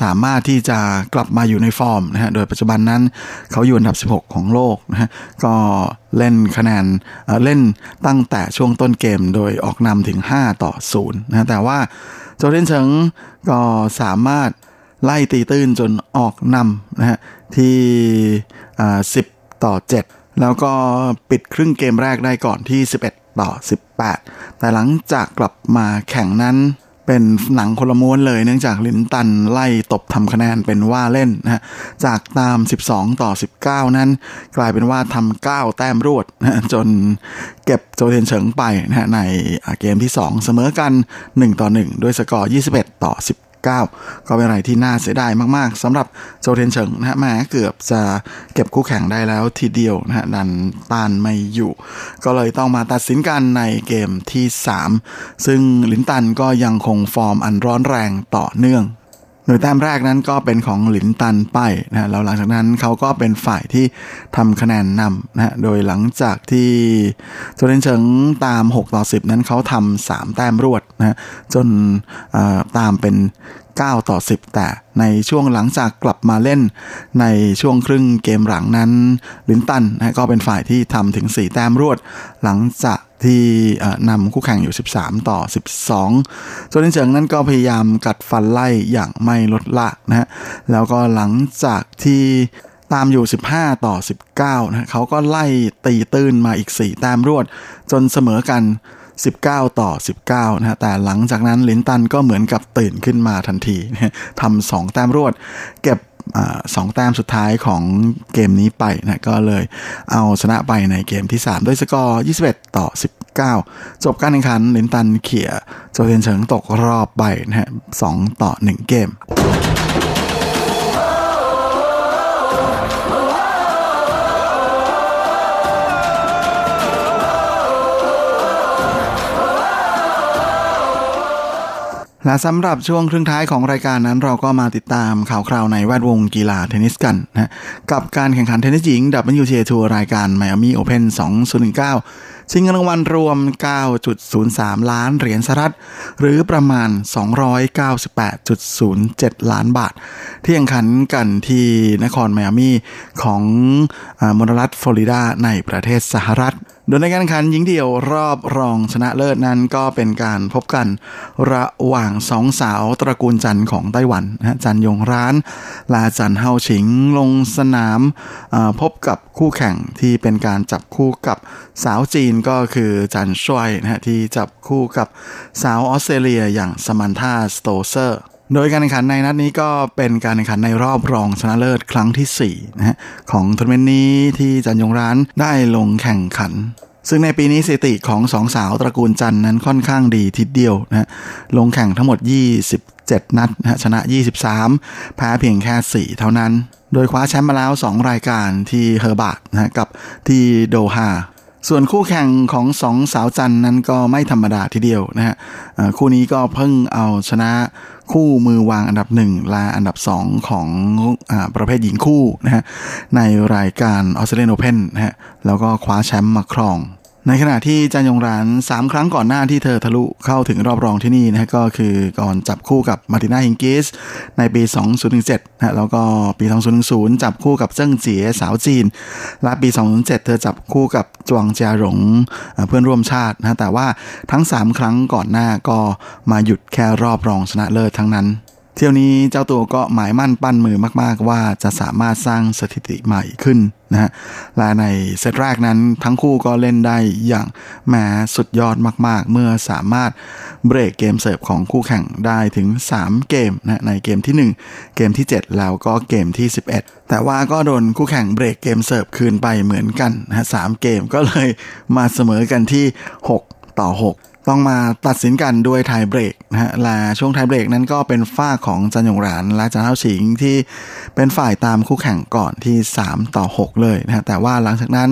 สามารถที่จะกลับมาอยู่ในฟอร์มนะฮะโดยปัจจุบันนั้นเขาอยู่อันดับ 16 ของโลกนะฮะก็เล่นคะแนนเล่นตั้งแต่ช่วงต้นเกมโดยออกนำถึง 5 ต่อ0นะแต่ว่า โจเทนเฉิงก็สามารถไล่ตีตื้นจนออกนำนะฮะที่10ต่อ 7 แล้วก็ปิดครึ่งเกมแรกได้ก่อนที่ 11 ต่อ 18 แต่หลังจากกลับมาแข่งนั้น เป็นหนังคนละม้วนเลยเนื่องจากลินตันไล่ตบทำคะแนนเป็นว่าเล่นนะฮะจากตาม 12 ต่อ 19 นั้น กลายเป็นว่าทำ9แต้มรวดนะจนเก็บโจเทนเฉิงไปนะฮะในเกมที่ 2 เสมอกัน 1 ต่อ 1 ด้วยสกอร์ 21 ต่อ 19 ก็เป็นอะไรที่น่าเสียดายมากๆสำหรับโจเทนเฉิงนะฮะแม้เกือบจะเก็บคู่แข่งได้แล้วทีเดียวนะฮะดันต้านไม่อยู่ ก็เลยต้องมาตัดสินกันในเกมที่ 3 ซึ่งลินตันก็ยังคงฟอร์มอันร้อนแรงต่อเนื่อง โดยแต้มแรกนั้นก็เป็นของหลินตันไปนะแล้วหลังจากนั้นเขาก็เป็นฝ่ายที่ทำคะแนนนำนะโดยหลังจากที่โจเลนเฉิงตาม 6 ต่อ 10 นั้นเขาทำ3แต้มรวดนะจนตามเป็น 9 ต่อ 10 แต่ในช่วงหลังจากกลับมาเล่น ในช่วงครึ่งเกมหลังนั้น ลินตันนะก็เป็นฝ่ายที่ทำถึง 4 แต้มรวด หลังจากที่นำคู่แข่งอยู่ 13 ต่อ 12 ส่วนลินเฉิงนั้นก็พยายามกัดฟันไล่อย่างไม่ลดละนะฮะแล้วก็หลังจากที่ตามอยู่ 15 ต่อ 19นะเขาก็ไล่ตีตื้นมาอีก 4 แต้มรวด จนเสมอกัน 19 ต่อ 19นะฮะแต่หลังจากนั้นลินตันก็เหมือนกับตื่นขึ้นมาทันทีทำสองแต้มรวด เก็บสองแต้มสุดท้ายของเกมนี้ไปนะก็เลยเอาชนะไปในเกมที่ 3 ด้วยสกอร์ 21 ต่อ 19 จบการแข่งขันลินตันเขี่ยโจเทนเฉิงตกรอบไปนะฮะ2ต่อ 1 เกม และสำหรับช่วงครึ่งท้ายของรายการนั้นเราก็มาติดตามข่าวคราวในแวดวงกีฬาเทนนิสกันนะกับการแข่งขันเทนนิสหญิง WTA ทัวร์รายการ Miami Open 2019 ชิงเงินรางวัลรวม 9.03 ล้านเหรียญสหรัฐ หรือประมาณ 298.07 ล้านบาท ที่แข่งขันกันที่นครไมอามีของมณรัฐฟลอริดาในประเทศสหรัฐ โดยในการแข่งขันหญิงเดี่ยวรอบรองชนะเลิศนั้นก็เป็นการพบกันระหว่างสองสาวตระกูลจันของไต้หวันนะจันยงราน และจันเฮ่าฉิงลงสนามพบกับคู่แข่งที่เป็นการจับคู่กับสาวจีนก็คือจางซ่วยนะฮะที่จับคู่กับสาวออสเตรเลียอย่างซาแมนธาสโตเซอร์ โดยการแข่งขันในนัดนี้ก็เป็นการแข่งขันในรอบรองชนะเลิศครั้งที่4นะฮะของทัวร์นาเมนต์นี้ที่จันยงรานได้ลงแข่งขัน ซึ่งในปีนี้สถิติของสองสาวตระกูลจันนั้นค่อนข้างดีทีเดียวนะลงแข่งทั้งหมด 27 นัดนะชนะ 23 แพ้เพียงแค่ 4 เท่านั้น โดยคว้าแชมป์มาแล้ว 2 รายการที่เฮอร์บาร์นะกับที่โดฮาส่วนคู่แข่งของสองสาวจันนั้นก็ไม่ธรรมดาทีเดียวนะฮะคู่นี้ก็เพิ่งเอาชนะ คู่มือวางอันดับหนึ่งและอันดับสองของประเภทหญิงคู่นะฮะในรายการ Australian Open นะฮะแล้วก็คว้าแชมป์มาครอง ในขณะที่จันยงราน 3 ครั้งก่อนหน้าที่เธอทะลุเข้าถึงรอบรองที่นี่นะก็คือก่อนจับคู่กับมาร์ตินาฮิงกิสในปี 2017นะแล้วก็ปี 2010 จับคู่กับเจิ้งเจี๋ยสาวจีน และปี 2007 เธอจับคู่กับจวงเจียหลงเพื่อนร่วมชาตินะแต่ว่าทั้ง 3 ครั้งก่อนหน้าก็มาหยุดแค่รอบรองชนะเลิศทั้งนั้น เที่ยวนี้เจ้าตัวก็หมายมั่นปั้นมือมาก ๆ ว่าจะสามารถสร้างสถิติใหม่ขึ้นนะฮะและในเซตแรกนั้นทั้งคู่ก็เล่นได้อย่างแหมสุดยอดมาก ๆ เมื่อสามารถเบรกเกมเสิร์ฟของคู่แข่งได้ถึง 3 เกมนะในเกมที่ 1 เกมที่ 7 แล้วก็เกมที่ 11 แต่ว่าก็โดนคู่แข่งเบรกเกมเสิร์ฟคืนไปเหมือนกันนะสามเกมก็เลยมาเสมอกันที่ 6 ต่อ 6 ต้องมาตัดสินกันด้วยไทยเบรกนะฮะและช่วงไทยเบรกนั้นก็เป็นฝ้าของจันยงหรานและจันเท้าฉิงที่เป็นฝ่ายตามคู่แข่งก่อนที่ 3 ต่อ 6 เลยนะฮะแต่ว่าหลังจากนั้น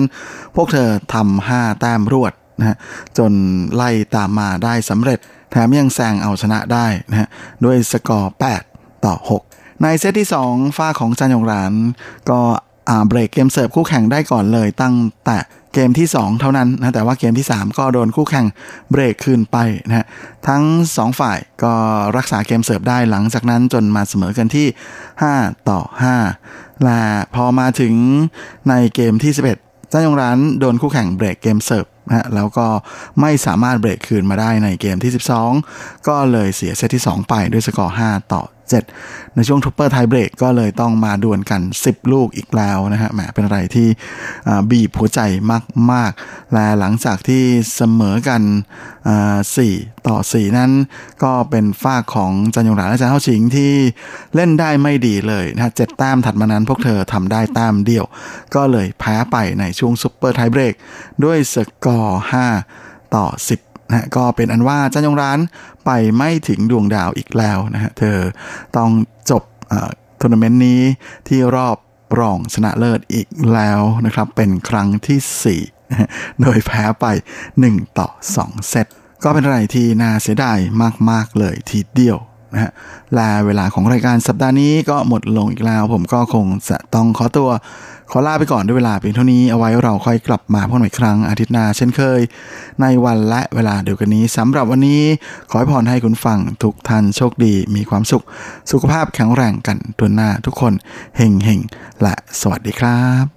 พวกเธอทำ5แต้มรวดนะฮะจนไล่ตามมาได้สำเร็จ แถมยังแซงเอาชนะได้นะฮะด้วยสกอร์ 8 ต่อ 6 ในเซตที่ 2 ฝ้าของจันยงหรานก็ เบรกเกมเสิร์ฟคู่แข่งได้ก่อนเลย ตั้งแต่เกมที่ 2 เท่านั้นนะแต่ว่าเกมที่ 3 ก็โดนคู่แข่งเบรกคืนไปนะทั้ง 2 ฝ่ายก็รักษาเกมเสิร์ฟได้หลังจากนั้นจนมาเสมอกันที่ 5 ต่อ 5 และพอมาถึงในเกมที่ 11จันยงรานโดนคู่แข่งเบรกเกมเสิร์ฟนะแล้วก็ไม่สามารถเบรกคืนมาได้ในเกมที่ 12 ก็เลยเสียเซตที่ 2 ไปด้วยสกอร์ 5 ต่อ 7 ในช่วง super tiebreak ก็เลยต้องมาดวลกัน 10 ลูกอีกแล้วนะฮะแหมเป็นอะไรที่บีบหัวใจมาก ๆ และหลังจากที่เสมอกัน 4 ต่อ 4 นั้น ก็เป็นฝ่ายของจันยงรานและจันเฮ่าฉิงที่เล่นได้ไม่ดีเลยนะเจ็ดแต้มถัดมานั้นพวกเธอทำได้แต้มเดียว ก็เลยแพ้ไปในช่วง super tiebreak ด้วยสกอร์ 5 ต่อ 10 นะก็เป็นอันว่าจันยงรานไปไม่ถึงดวงดาวอีกแล้วนะฮะเธอต้องจบทัวร์นาเมนต์นี้ที่รอบรองชนะเลิศอีกแล้วนะครับ เป็นครั้งที่ 4 โดยแพ้ไป 1 ต่อ 2 เซตก็เป็นอะไรที่น่าเสียดายมาก ๆ เลยทีเดียวนะฮะและเวลาของรายการสัปดาห์นี้ก็หมดลงอีกแล้ว ผมก็คงจะต้องขอตัว ขอลาไปก่อนด้วยเวลาเพียงเท่านี้เอาไว้เราค่อยกลับมาพบกันใหม่ครั้งอาทิตย์หน้าเช่นเคย ในวันและเวลาเดียวกันนี้สำหรับวันนี้ ขอให้พรให้คุณฟังทุกท่านโชคดี มีความสุข สุขภาพแข็งแรงกันทุนหน้าทุกคนเฮงเฮงและสวัสดีครับ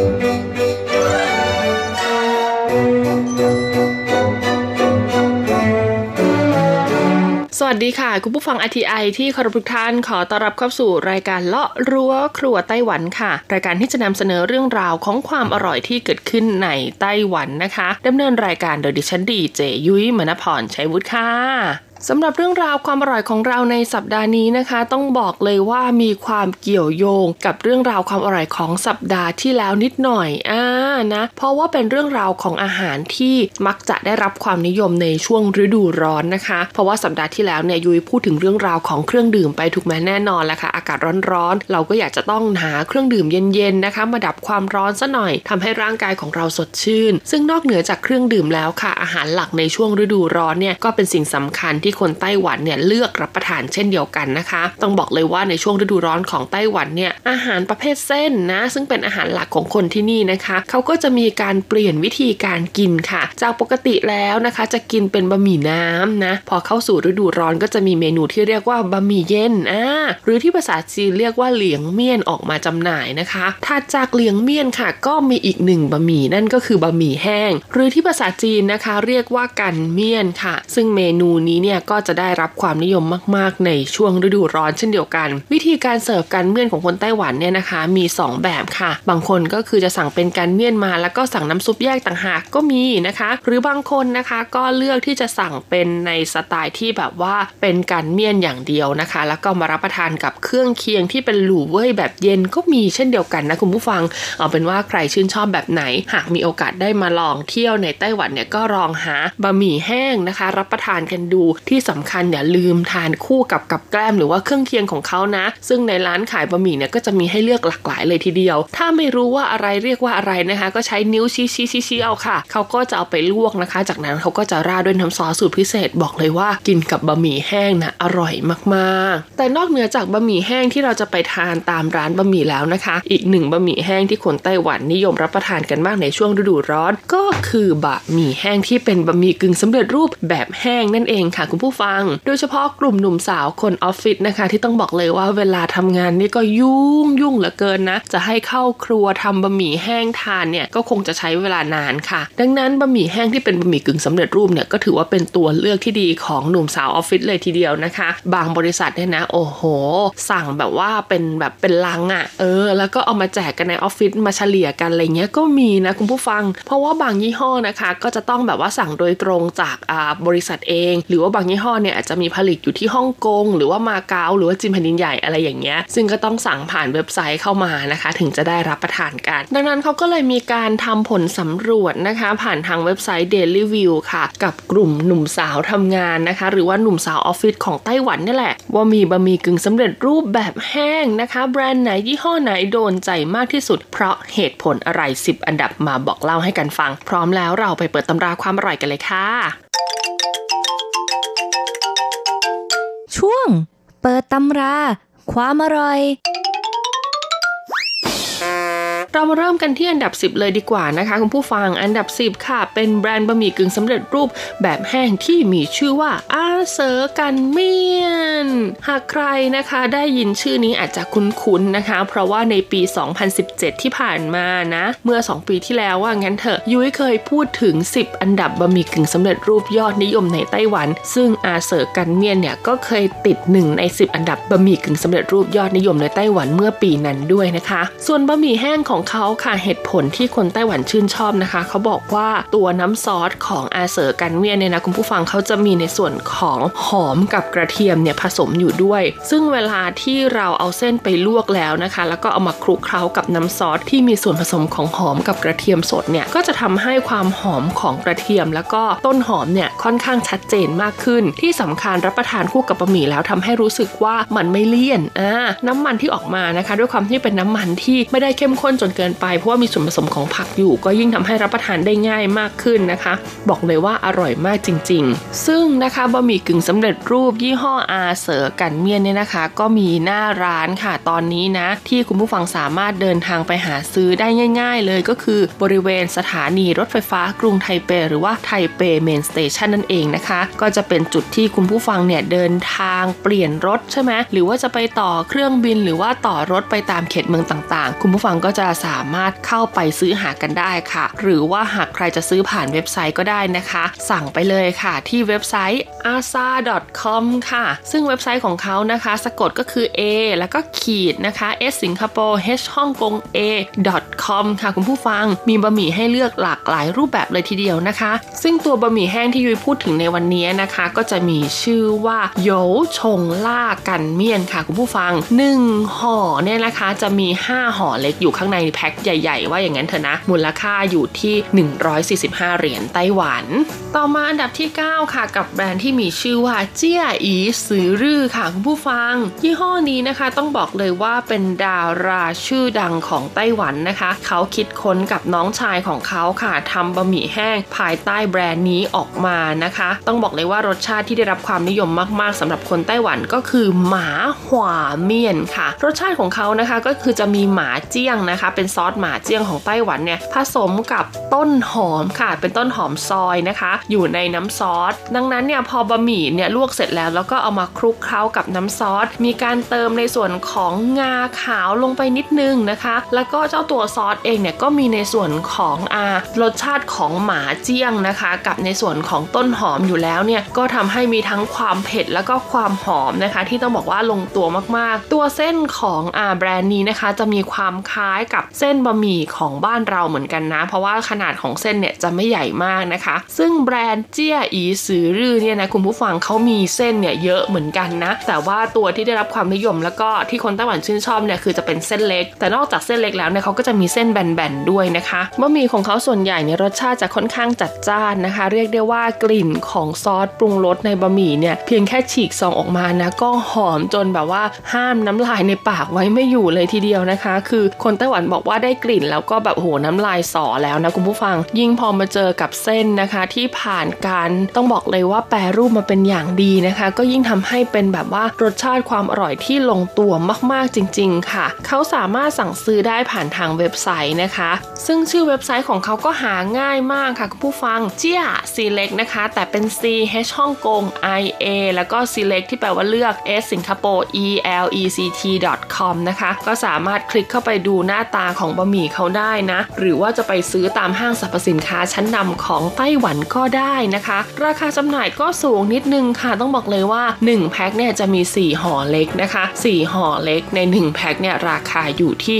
สวัสดีค่ะ คุณผู้ฟัง RTI ที่เคารพทุกท่านขอต้อนรับเข้าสู่รายการเลาะรั้วครัวไต้หวันค่ะ รายการที่จะนำเสนอเรื่องราวของความอร่อยที่เกิดขึ้นในไต้หวันนะคะดำเนินรายการโดยดิฉันดีเจยุ้ยมณพรชัยวุฒิค่ะ สำหรับเรื่องราวความอร่อยของเราในสัปดาห์นี้นะคะ ต้องบอกเลยว่ามีความเกี่ยวโยงกับเรื่องราวความอร่อยของสัปดาห์ที่แล้วนิดหน่อยอ่านะเพราะว่าเป็นเรื่องราวของอาหารที่มักจะได้รับความนิยมในช่วงฤดูร้อนนะคะ เพราะว่าสัปดาห์ที่แล้วเนี่ยยุ้ยพูดถึงเรื่องราวของเครื่องดื่มไปถูกไหมแน่นอนแหละค่ะอากาศร้อนๆเราก็อยากจะต้องหาเครื่องดื่มเย็นๆนะคะ มาดับความร้อนซะหน่อยทำให้ร่างกายของเราสดชื่น ซึ่งนอกเหนือจากเครื่องดื่มแล้วค่ะอาหารหลักในช่วงฤดูร้อนเนี่ยก็เป็นสิ่งสำคัญที่คนไต้หวันเนี่ยเลือกรับประทานเช่นเดียวกันนะคะ ต้องบอกเลยว่าในช่วงฤดูร้อนของไต้หวันเนี่ยอาหารประเภทเส้นนะซึ่งเป็นอาหารหลักของคนที่นี่นะคะเขาก็จะมีการเปลี่ยนวิธีการกินค่ะ จากปกติแล้วนะคะ จะกินเป็นบะหมี่น้ำนะพอเข้าสู่ฤดูร้อนก็จะมีเมนูที่เรียกว่าบะหมี่เย็นอ่าหรือที่ภาษาจีนเรียกว่าเหลียงเมี่ยนออกมาจำหน่ายนะคะถัดจากเหลียงเมี่ยนค่ะ ก็มีอีกหนึ่งบะหมี่นั่นก็คือบะหมี่แห้ง หรือที่ภาษาจีนนะคะ เรียกว่ากันเมี่ยนค่ะ ซึ่งเมนูนี้เนี่ยก็จะได้รับความนิยมมาก ๆ ในช่วงฤดูร้อนเช่นเดียวกัน วิธีการเสิร์ฟกันเมี่ยนของคนไต้หวันเนี่ยนะคะ มี 2 แบบค่ะ บางคนก็คือจะสั่งเป็นกันเมี่ยนมา แล้วก็สั่งน้ำซุปแยกต่างหากก็มีนะคะ หรือบางคนนะคะก็เลือกที่จะสั่งเป็นในสไตล์ที่แบบว่าเป็นกันเมี่ยนอย่างเดียวนะคะ แล้วก็มารับประทานกับเครื่องเคียงที่เป็นหลู่เว่ยแบบเย็นก็มีเช่นเดียวกันนะคุณผู้ฟัง เอาเป็นว่าใครชื่นชอบแบบไหน หากมีโอกาสได้มาลองเที่ยวในไต้หวันเนี่ยก็ลองหาบะหมี่แห้งนะคะ รับประทานกันดูที่สำคัญอย่าลืมทานคู่กับกับแกล้มหรือว่าเครื่องเคียงของเขานะ ซึ่งในร้านขายบะหมี่เนี่ยก็จะมีให้เลือกหลากหลายเลยทีเดียว ถ้าไม่รู้ว่าอะไรเรียกว่าอะไรนะคะ ก็ใช้นิ้วชี้ชี้ชี้ชี้เอาค่ะ เขาก็จะเอาไปลวกนะคะ จากนั้นเขาก็จะราดด้วยน้ำซอสสูตรพิเศษบอกเลยว่ากินกับบะหมี่แห้งนะอร่อยมากๆ แต่นอกเหนือจากบะหมี่แห้งที่เราจะไปทานตามร้านบะหมี่แล้วนะคะ อีกหนึ่งบะหมี่แห้งที่คนไต้หวันนิยมรับประทานกันมากในช่วงฤดูร้อน ก็คือบะหมี่แห้งที่เป็นบะหมี่กึ่งสำเร็จรูปแบบแห้งนั่นเองค่ะคุณผู้ฟัง โดยเฉพาะกลุ่มหนุ่มสาวคนออฟฟิศนะคะ ที่ต้องบอกเลยว่าเวลาทำงานนี่ก็ยุ่งยุ่งเหลือเกินนะ จะให้เข้าครัวทำบะหมี่แห้งทานเนี่ยก็คงจะใช้เวลานานค่ะ ดังนั้นบะหมี่แห้งที่เป็นบะหมี่กึ่งสำเร็จรูปเนี่ยก็ถือว่าเป็นตัวเลือกที่ดีของหนุ่มสาวออฟฟิศเลยทีเดียวนะคะ บางบริษัทเนี่ยนะโอ้โห สั่งแบบว่าเป็นแบบเป็นลังอะ่ะเออ แล้วก็เอามาแจกกันในออฟฟิศมาเฉลี่ยกันอะไรเงี้ยก็มีนะคุณผู้ฟัง เพราะว่าบางยี่ห้อนะคะ ก็จะต้องแบบว่าสั่งโดยตรงจากอ่าบริษัทเอง หรือว่าบางยี่ห้อเนี่ยอาจจะมีผลิตอยู่ที่ฮ่องกง หรือว่ามาเก๊าหรือว่าจีนแผ่นดินใหญ่อะไรอย่างเงี้ย ซึ่งก็ต้องสั่งผ่านเว็บไซต์เข้ามานะคะ ถึงจะได้รับประทานกัน ดังนั้นเขาก็เลยมีการทำผลสำรวจนะคะ ผ่านทางเว็บไซต์ Daily View ค่ะ กับกลุ่มหนุ่มสาวทำงานนะคะ หรือว่าหนุ่มสาวออฟฟิศของไต้หวันนี่แหละ ว่ามีบะหมี่กึ่งสำเร็จรูปแบบแห้งนะคะ แบรนด์ไหนยี่ห้อไหนโดนใจมากที่สุด เพราะเหตุผลอะไร 10 อันดับมาบอกเล่าให้กันฟัง พร้อมแล้วเราไปเปิดตำราความอร่อยกันเลยค่ะ เปิดตำรา ความอร่อย เรามาเริ่มกันที่อันดับ 10 เลยดีกว่านะคะคุณผู้ฟังอันดับ 10 ค่ะ เป็นแบรนด์บะหมี่กึ่งสำเร็จรูปแบบแห้งที่มีชื่อว่าอาเซอร์กันเมียน หากใครนะคะได้ยินชื่อนี้อาจจะคุ้นๆนะคะ เพราะว่าในปี 2017 ที่ผ่านมานะ เมื่อ 2 ปีที่แล้วว่างั้นเถอะยุ้ยเคยพูดถึง 10 อันดับบะหมี่กึ่งสำเร็จรูปยอดนิยมในไต้หวัน ซึ่งอาเซอร์กันเมียนเนี่ยก็เคยติดหนึ่งใน 10 อันดับบะหมี่กึ่งสำเร็จรูปยอดนิยมในไต้หวันเมื่อปีนั้นด้วยนะคะ ส่วนบะหมี่แห้งของเขาค่ะเหตุผลที่คนไต้หวันชื่นชอบนะคะ เขาบอกว่าตัวน้ำซอสของอาเซอกันเมียนเนี่ยนะคุณผู้ฟังเขาจะมีในส่วนของหอมกับกระเทียมเนี่ยผสมอยู่ด้วย ซึ่งเวลาที่เราเอาเส้นไปลวกแล้วนะคะ แล้วก็เอามาคลุกเคล้ากับน้ำซอสที่มีส่วนผสมของหอมกับกระเทียมสดเนี่ยก็จะทำให้ความหอมของกระเทียม แล้วก็ต้นหอมเนี่ยค่อนข้างชัดเจนมากขึ้น ที่สำคัญรับประทานคู่กับบะหมี่แล้วทำให้รู้สึกว่ามันไม่เลี่ยนอ่าน้ำมันที่ออกมานะคะ ด้วยความที่เป็นน้ำมันที่ไม่ได้เข้มข้นจนเกินไป เพราะว่ามีส่วนผสมของผักอยู่ ก็ยิ่งทำให้รับประทานได้ง่ายมากขึ้นนะคะ บอกเลยว่าอร่อยมากจริง ๆ ซึ่งนะคะบะหมี่กึ่งสำเร็จรูปยี่ห้อ阿舍乾麵เนี่ยนะคะ ก็มีหน้าร้านค่ะตอนนี้นะ ที่คุณผู้ฟังสามารถเดินทางไปหาซื้อได้ง่าย ๆ เลยก็คือบริเวณสถานีรถไฟฟ้ากรุงไทเป หรือว่าไทเป Main Station นั่นเองนะคะ ก็จะเป็นจุดที่คุณผู้ฟังเนี่ยเดินทางเปลี่ยนรถใช่ไหมหรือว่าจะไปต่อเครื่องบินหรือว่าต่อรถไปตามเขตเมืองต่างๆ คุณผู้ฟังก็จะสามารถเข้าไปซื้อหากันได้ค่ะ หรือว่าหากใครจะซื้อผ่านเว็บไซต์ก็ได้นะคะ สั่งไปเลยค่ะ ที่เว็บไซต์ asa.com ค่ะ ซึ่งเว็บไซต์ของเขานะคะ สะกดก็คือ a แล้วก็ขีดนะคะ s สิงคโปร์ h ฮ่องกง a com ค่ะคุณผู้ฟังมีบะหมี่ให้เลือกหลากหลายรูปแบบเลยทีเดียวนะคะ ซึ่งตัวบะหมี่แห้งที่ยุ้ยพูดถึงในวันนี้นะคะ ก็จะมีชื่อว่าโยชงล่ากันเมียนค่ะคุณผู้ฟัง 1ห่อเนี่ยนะคะจะมี 5ห่อเล็กอยู่ข้างในแพ็คใหญ่ ๆ ว่าอย่างนั้นเถอะนะ มูลค่าอยู่ที่ 145 เหรียญไต้หวัน ต่อมาอันดับที่ 9 ค่ะ กับแบรนด์ที่มีชื่อว่าเจียอีซือรือค่ะคุณผู้ฟัง ยี่ห้อนี้นะคะต้องบอกเลยว่าเป็นดาราชื่อดังของไต้หวันนะคะ เขาคิดค้นกับน้องชายของเขาค่ะทำบะหมี่แห้งภายใต้แบรนด์นี้ออกมานะคะ ต้องบอกเลยว่ารสชาติที่ได้รับความนิยมมากๆสำหรับคนไต้หวันก็คือหมาหวาเมียนค่ะ รสชาติของเขานะคะก็คือจะมีหมาเจี้ยงนะคะเป็นซอสหมาเจี้ยงของไต้หวันเนี่ยผสมกับต้นหอมค่ะ เป็นต้นหอมซอยนะคะ อยู่ในน้ำซอส ดังนั้นเนี่ยพอบะหมี่เนี่ยลวกเสร็จแล้วแล้วก็เอามาคลุกเคล้ากับน้ำซอส มีการเติมในส่วนของงาขาวลงไปนิดนึงนะคะ แล้วก็เจ้าตัวซอสเองเนี่ยก็มีในส่วนของอารสชาติของหมาเจี้ยงนะคะ กับในส่วนของต้นหอมอยู่แล้วเนี่ยก็ทำให้มีทั้งความเผ็ดแล้วก็ความหอมนะคะ ที่ต้องบอกว่าลงตัวมากๆ ตัวเส้นของอาแบรนด์นี้นะคะ จะมีความคล้ายกับเส้นบะหมี่ของบ้านเราเหมือนกันนะ เพราะว่าขนาดของเส้นเนี่ยจะไม่ใหญ่มากนะคะ ซึ่งแบรนด์เจี้ยอีซือรือเนี่ยนะคุณผู้ฟังเขามีเส้นเนี่ยเยอะเหมือนกันนะ แต่ว่าตัวที่ได้รับความนิยมแล้วก็ที่คนไต้หวันชื่นชอบเนี่ยคือจะเป็นเส้นเล็ก แต่นอกจากเส้นเล็กแล้วเนี่ยเขาก็จะมีเส้นแบนๆด้วยนะคะบะหมี่ของเขาส่วนใหญ่เนี่ยรสชาติจะค่อนข้างจัดจ้านนะคะ เรียกได้ว่ากลิ่นของซอสปรุงรสในบะหมี่เนี่ยเพียงแค่ฉีกซองออกมานะก็หอมจนแบบว่าห้ามน้ำลายในปากไว้ไม่อยู่เลยทีเดียวนะคะ คือคนไต้หวันบอกว่าได้กลิ่นแล้วก็แบบโหน้ำลายสอแล้วนะคุณผู้ฟัง ยิ่งพอมาเจอกับเส้นนะคะ ที่ผ่านการต้องบอกเลยว่าแปรรูปมาเป็นอย่างดีนะคะ ก็ยิ่งทำให้เป็นแบบว่ารสชาติความอร่อยที่ลงตัวมากๆจริง ๆ ค่ะ เขาสามารถสั่งซื้อได้ผ่านทางเว็บไซต์นะคะ ซึ่งชื่อเว็บไซต์ของเขาก็หาง่ายมากค่ะคุณผู้ฟังเจียซีเล็กนะคะ แต่เป็น C H ฮ่องกง I A แล้วก็ select ที่แปลว่าเลือก S สิงคโปร์ E L E C T com นะคะ ก็สามารถคลิกเข้าไปดูหน้าตาของบะหมี่เขาได้นะ หรือว่าจะไปซื้อตามห้างสรรพสินค้าชั้นนำของไต้หวันก็ได้นะคะ ราคาจำหน่ายก็สูงนิดนึงค่ะต้องบอกเลยว่า 1 แพ็คเนี่ยจะมี 4ห่อเล็กนะคะ 4ห่อเล็กใน 1 แพ็คเนี่ยราคาอยู่ที่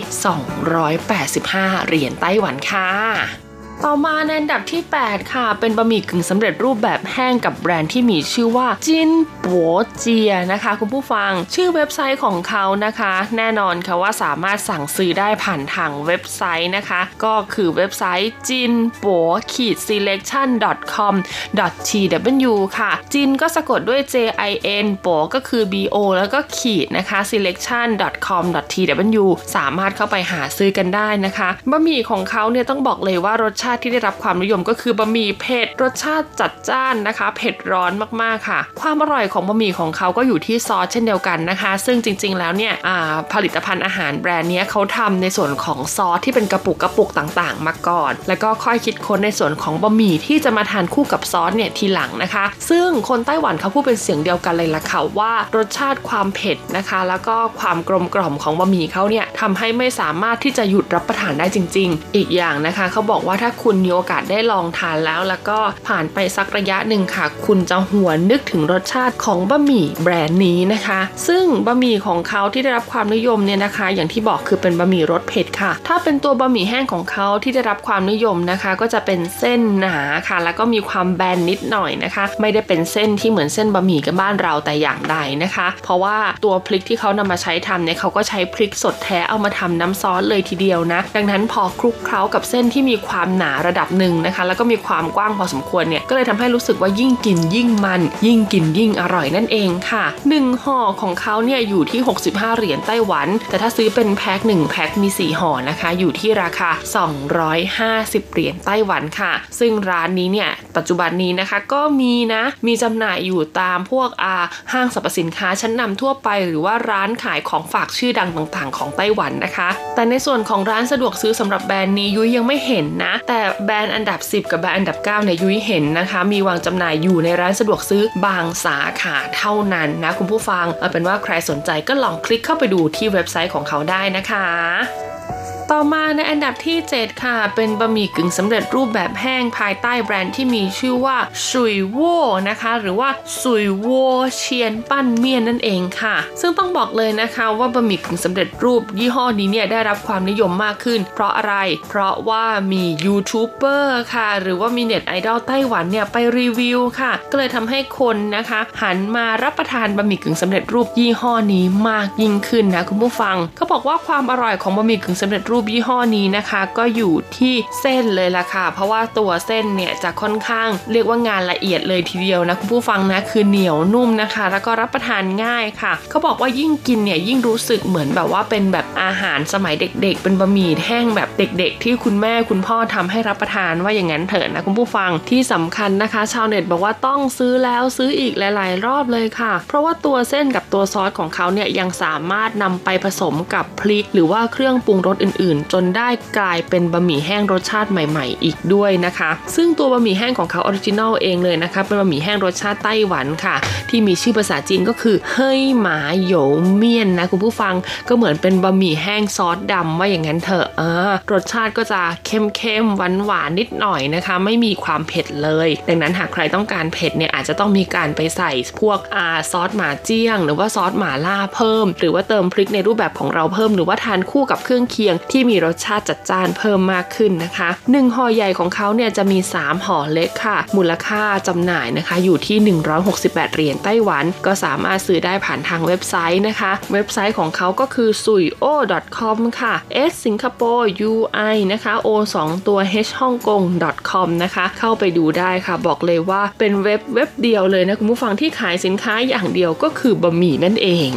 285 เหรียญไต้หวันค่ะ ต่อมาในอันดับที่ 8 ค่ะ เป็นบะหมี่กึ่งสำเร็จรูปแบบแห้งกับแบรนด์ที่มีชื่อว่าจินปัวเจียนะคะ คุณผู้ฟัง ชื่อเว็บไซต์ของเขานะคะ แน่นอนค่ะว่าสามารถสั่งซื้อได้ผ่านทางเว็บไซต์นะคะ ก็คือเว็บไซต์จินปัวขีด selection com tw ค่ะ จินก็สะกดด้วย j i n ปัวก็คือ b o แล้วก็ขีดนะคะ selection com tw สามารถเข้าไปหาซื้อกันได้นะคะบะหมี่ของเขาเนี่ยต้องบอกเลยว่ารสชาติาติที่ได้รับความนิยมก็คือบะหมี่เผ็ดรสชาติจัดจ้านนะคะ เผ็ดร้อนมากๆค่ะ ความอร่อยของบะหมี่ของเขาก็อยู่ที่ซอสเช่นเดียวกันนะคะ ซึ่งจริง ๆ แล้วเนี่ยผลิตภัณฑ์อาหารแบรนด์นี้เขาทำในส่วนของซอสที่เป็นกระปุกกระปุกต่างๆ มาก่อน แล้วก็ค่อยคิดค้นในส่วนของบะหมี่ที่จะมาทานคู่กับซอสเนี่ยทีหลังนะคะ ซึ่งคนไต้หวันเขาพูดเป็นเสียงเดียวกันเลยล่ะค่ะว่ารสชาติความเผ็ดนะคะ แล้วก็ความกลมกล่อมของบะหมี่เขาเนี่ยทำให้ไม่สามารถที่จะหยุดรับประทานได้จริง ๆ อีกอย่างนะคะเขาบอกว่าถ้าคุณมีโอกาสได้ลองทานแล้ว แล้วก็ผ่านไปสักระยะหนึ่งค่ะ คุณจะหวนนึกถึงรสชาติของบะหมี่แบรนด์นี้นะคะ ซึ่งบะหมี่ของเขาที่ได้รับความนิยมเนี่ยนะคะ อย่างที่บอกคือเป็นบะหมี่รสเผ็ดค่ะ ถ้าเป็นตัวบะหมี่แห้งของเขาที่ได้รับความนิยมนะคะ ก็จะเป็นเส้นหนาค่ะ แล้วก็มีความแบนนิดหน่อยนะคะ ไม่ได้เป็นเส้นที่เหมือนเส้นบะหมี่กันบ้านเราแต่อย่างใดนะคะ เพราะว่าตัวพริกที่เขานำมาใช้ทำเนี่ยเขาก็ใช้พริกสดแท้เอามาทำน้ำซอสเลยทีเดียวนะ ดังนั้นพอคลุกเคล้ากับเส้นที่มีความหนาระดับหนึ่งนะคะ แล้วก็มีความกว้างพอสมควรเนี่ยก็เลยทำให้รู้สึกว่ายิ่งกินยิ่งมัน ยิ่งกินยิ่งอร่อยนั่นเองค่ะหนึ่งห่อของเขาเนี่ยอยู่ที่ 65 เหรียญไต้หวัน แต่ถ้าซื้อเป็นแพ็ค1แพ็คมี 4ห่อนะคะ อยู่ที่ราคา 250 เหรียญไต้หวันค่ะ ซึ่งร้านนี้เนี่ยปัจจุบันนี้นะคะก็มีนะมีจำหน่ายอยู่ตามพวกอาห้างสรรพสินค้าชั้นนำทั่วไป หรือว่าร้านขายของฝากชื่อดังต่างๆ ของไต้หวันนะคะ แต่ในส่วนของร้านสะดวกซื้อสำหรับแบรนด์นี้ยุ้ยยังไม่เห็นนะแต่แบรนด์อันดับ 10 กับแบรนด์อันดับ9เนี่ยยุ้ยเห็นนะคะ มีวางจำหน่ายอยู่ในร้านสะดวกซื้อบางสาขาเท่านั้นนะคุณผู้ฟัง เอาเป็นว่าใครสนใจก็ลองคลิกเข้าไปดูที่เว็บไซต์ของเขาได้นะคะ ต่อมาในอันดับที่ 7 ค่ะ เป็นบะหมี่กึ่งสำเร็จรูปแบบแห้งภายใต้แบรนด์ที่มีชื่อว่าสุยโวนะคะ หรือว่าสุยโวเชียนปั้นเมียนนั่นเองค่ะ ซึ่งต้องบอกเลยนะคะว่าบะหมี่กึ่งสำเร็จรูปยี่ห้อนี้เนี่ยได้รับความนิยมมากขึ้น เพราะอะไร เพราะว่ามียูทูบเบอร์ค่ะ หรือว่ามีเน็ตไอดอลไต้หวันเนี่ยไปรีวิวค่ะ ก็เลยทำให้คนนะคะ หันมารับประทานบะหมี่กึ่งสำเร็จรูปยี่ห้อนี้มากยิ่งขึ้นนะคุณผู้ฟังเขาบอกว่าความอร่อยของบะหมี่กึ่งสำเร็จรูปยี่ห้อนี้นะคะก็อยู่ที่เส้นเลยล่ะค่ะ เพราะว่าตัวเส้นเนี่ยจะค่อนข้างเรียกว่างานละเอียดเลยทีเดียวนะคุณผู้ฟังนะคือเหนียวนุ่มนะคะ แล้วก็รับประทานง่ายค่ะ เขาบอกว่ายิ่งกินเนี่ยยิ่งรู้สึกเหมือนแบบว่าเป็นแบบอาหารสมัยเด็ก ๆ เป็นบะหมี่แห้งแบบเด็ก ๆ ที่คุณแม่คุณพ่อทำให้รับประทานว่าอย่างนั้นเถอะนะคุณผู้ฟังที่สำคัญนะคะ ชาวเน็ตบอกว่าต้องซื้อแล้วซื้ออีกหลาย ๆ รอบเลยค่ะ เพราะว่าตัวเส้นกับตัวซอสของเขาเนี่ยยังสามารถนำไปผสมกับพริก หรือว่าเครื่องปรุงรสอื่นๆจนได้กลายเป็นบะหมี่แห้งรสชาติใหม่ ๆ อีกด้วยนะคะ ซึ่งตัวบะหมี่แห้งของเขา original เองเลยนะคะเป็นบะหมี่แห้งรสชาติไต้หวันค่ะ ที่มีชื่อภาษาจีนก็คือ黑麻油麵นะคุณผู้ฟังก็เหมือนเป็นบะหมี่แห้งซอสดำว่าอย่างนั้นเถอะอ่ารสชาติก็จะเข้มๆหวานๆนิดหน่อยนะคะ ไม่มีความเผ็ดเลย ดังนั้นหากใครต้องการเผ็ดเนี่ยอาจจะต้องมีการไปใส่พวกอาซอส 麻醬 หรือว่าซอสหม่าล่าเพิ่ม หรือว่าเติมพริกในรูปแบบของเราเพิ่ม หรือว่าทานคู่กับเครื่องเคียงที่ที่มีรสชาติจัดจ้านเพิ่มมากขึ้นนะคะหนึ่งห่อใหญ่ของเขาเนี่ยจะมี 3ห่อเล็กค่ะ มูลค่าจำหน่ายนะคะ อยู่ที่ 168 เหรียญไต้หวัน ก็สามารถซื้อได้ผ่านทางเว็บไซต์นะคะ เว็บไซต์ของเขาก็คือ suyo.com ค่ะ s สิงคโปร์ ui นะคะ o 2ตัว h ฮ่องกง .com นะคะ เข้าไปดูได้ค่ะ บอกเลยว่าเป็นเว็บเว็บเดียวเลยนะคุณผู้ฟังที่ขายสินค้าอย่างเดียวก็คือบะหมี่นั่นเอง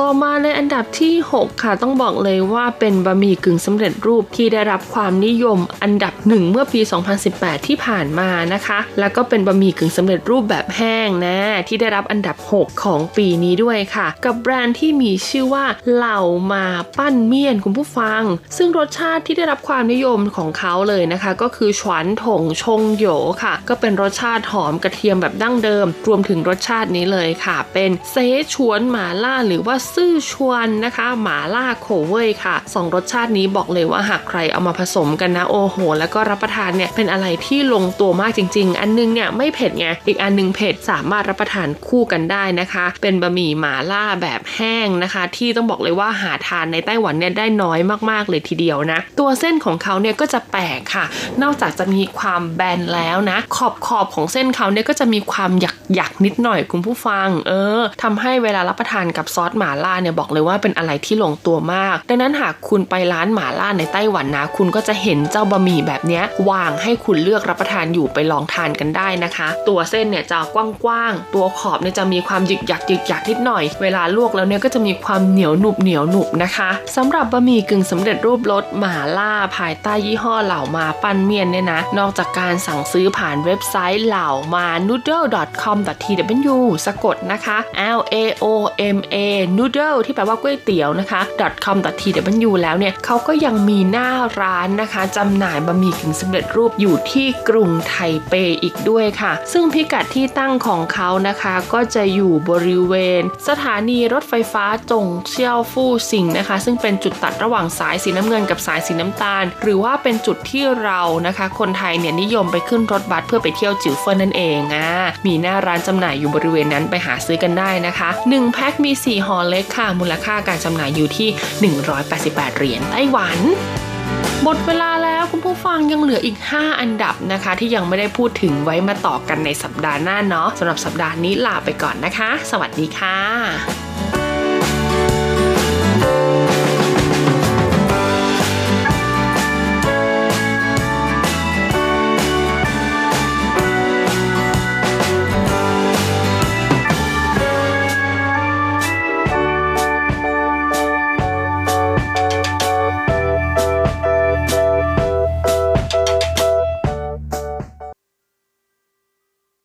ต่อมาในอันดับที่ 6 ค่ะต้องบอกเลยว่าเป็นบะหมี่กึ่งสำเร็จรูปที่ได้รับความนิยมอันดับหนึ่งเมื่อปี 2018 ที่ผ่านมานะคะ แล้วก็เป็นบะหมี่กึ่งสำเร็จรูปแบบแห้งนะ ที่ได้รับอันดับ 6 ของปีนี้ด้วยค่ะ กับแบรนด์ที่มีชื่อว่าเหล่ามาปั้นเมียนคุณผู้ฟัง ซึ่งรสชาติที่ได้รับความนิยมของเขาเลยนะคะ ก็คือฉวนถงชงโหยค่ะ ก็เป็นรสชาติหอมกระเทียมแบบดั้งเดิม รวมถึงรสชาตินี้เลยค่ะ เป็นเซชวนหมาล่าหรือว่าซื่อชวนนะคะหมาล่าโคเว่ยค่ะสองรสชาตินี้บอกเลยว่าหากใครเอามาผสมกันนะโอ้โห แล้วก็รับประทานเนี่ยเป็นอะไรที่ลงตัวมากจริง ๆ อันนึงเนี่ยไม่เผ็ดไงอีกอันนึงเผ็ดสามารถรับประทานคู่กันได้นะคะ เป็นบะหมี่หมาล่าแบบแห้งนะคะ ที่ต้องบอกเลยว่าหาทานในไต้หวันเนี่ยได้น้อยมากๆเลยทีเดียวนะ ตัวเส้นของเขาเนี่ยก็จะแปลกค่ะ นอกจากจะมีความแบนแล้วนะ ขอบขอบของเส้นเขาเนี่ยก็จะมีความหยักหยักนิดหน่อยคุณผู้ฟัง เออทำให้เวลารับประทานกับซอสหมาล่าเนี่ยบอกเลยว่าเป็นอะไรที่ลงตัวมาก ดังนั้นหากคุณไปร้านหมาล่าในไต้หวันนะ คุณก็จะเห็นเจ้าบะหมี่แบบนี้วางให้คุณเลือกรับประทานอยู่ไปลองทานกันได้นะคะ ตัวเส้นเนี่ยจะกว้างๆตัวขอบเนี่ยจะมีความหยึกหยักหยึกหยักนิดหน่อย เวลาลวกแล้วเนี่ยก็จะมีความเหนียวหนุบเหนียวหนุบนะคะสำหรับบะหมี่กึ่งสำเร็จรูปรสหมาล่าภายใต้ยี่ห้อเหล่ามาปั้นเมียนเนี่ยนะ นอกจากการสั่งซื้อผ่านเว็บไซต์เหล่ามา noodle.com.tw สะกดนะคะ l a o m a noodle ที่แปลว่าก๋วยเตี๋ยวนะคะ .com.tw แล้วเนี่ยเขาก็ยังมีหน้าร้านนะคะจำหน่ายบะหมี่กึ่งสำเร็จรูปอยู่ที่กรุงไทเปอีกด้วยค่ะ ซึ่งพิกัดที่ตั้งของเขานะคะก็จะอยู่บริเวณ สถานีรถไฟฟ้าจงเซี่ยวฟู่ซิงนะคะ ซึ่งเป็นจุดตัดระหว่างสายสีน้ำเงินกับสายสีน้ำตาล หรือว่าเป็นจุดที่เรานะคะ คนไทยเนี่ยนิยมไปขึ้นรถบัสเพื่อไปเที่ยวจิวเฟินนั่นเองอะมีหน้าร้านจำหน่ายอยู่บริเวณนั้นไปหาซื้อกันได้นะคะ1แพ็คมี 4ห่อเล็กค่ะ มูลค่าการจำหน่ายอยู่ที่ 188 เหรียญไต้หวันหมดเวลาแล้วคุณผู้ฟังยังเหลืออีก 5 อันดับนะคะ ที่ยังไม่ได้พูดถึงไว้มาต่อกันในสัปดาห์หน้าเนาะสำหรับสัปดาห์นี้ลาไปก่อนนะคะ สวัสดีค่ะ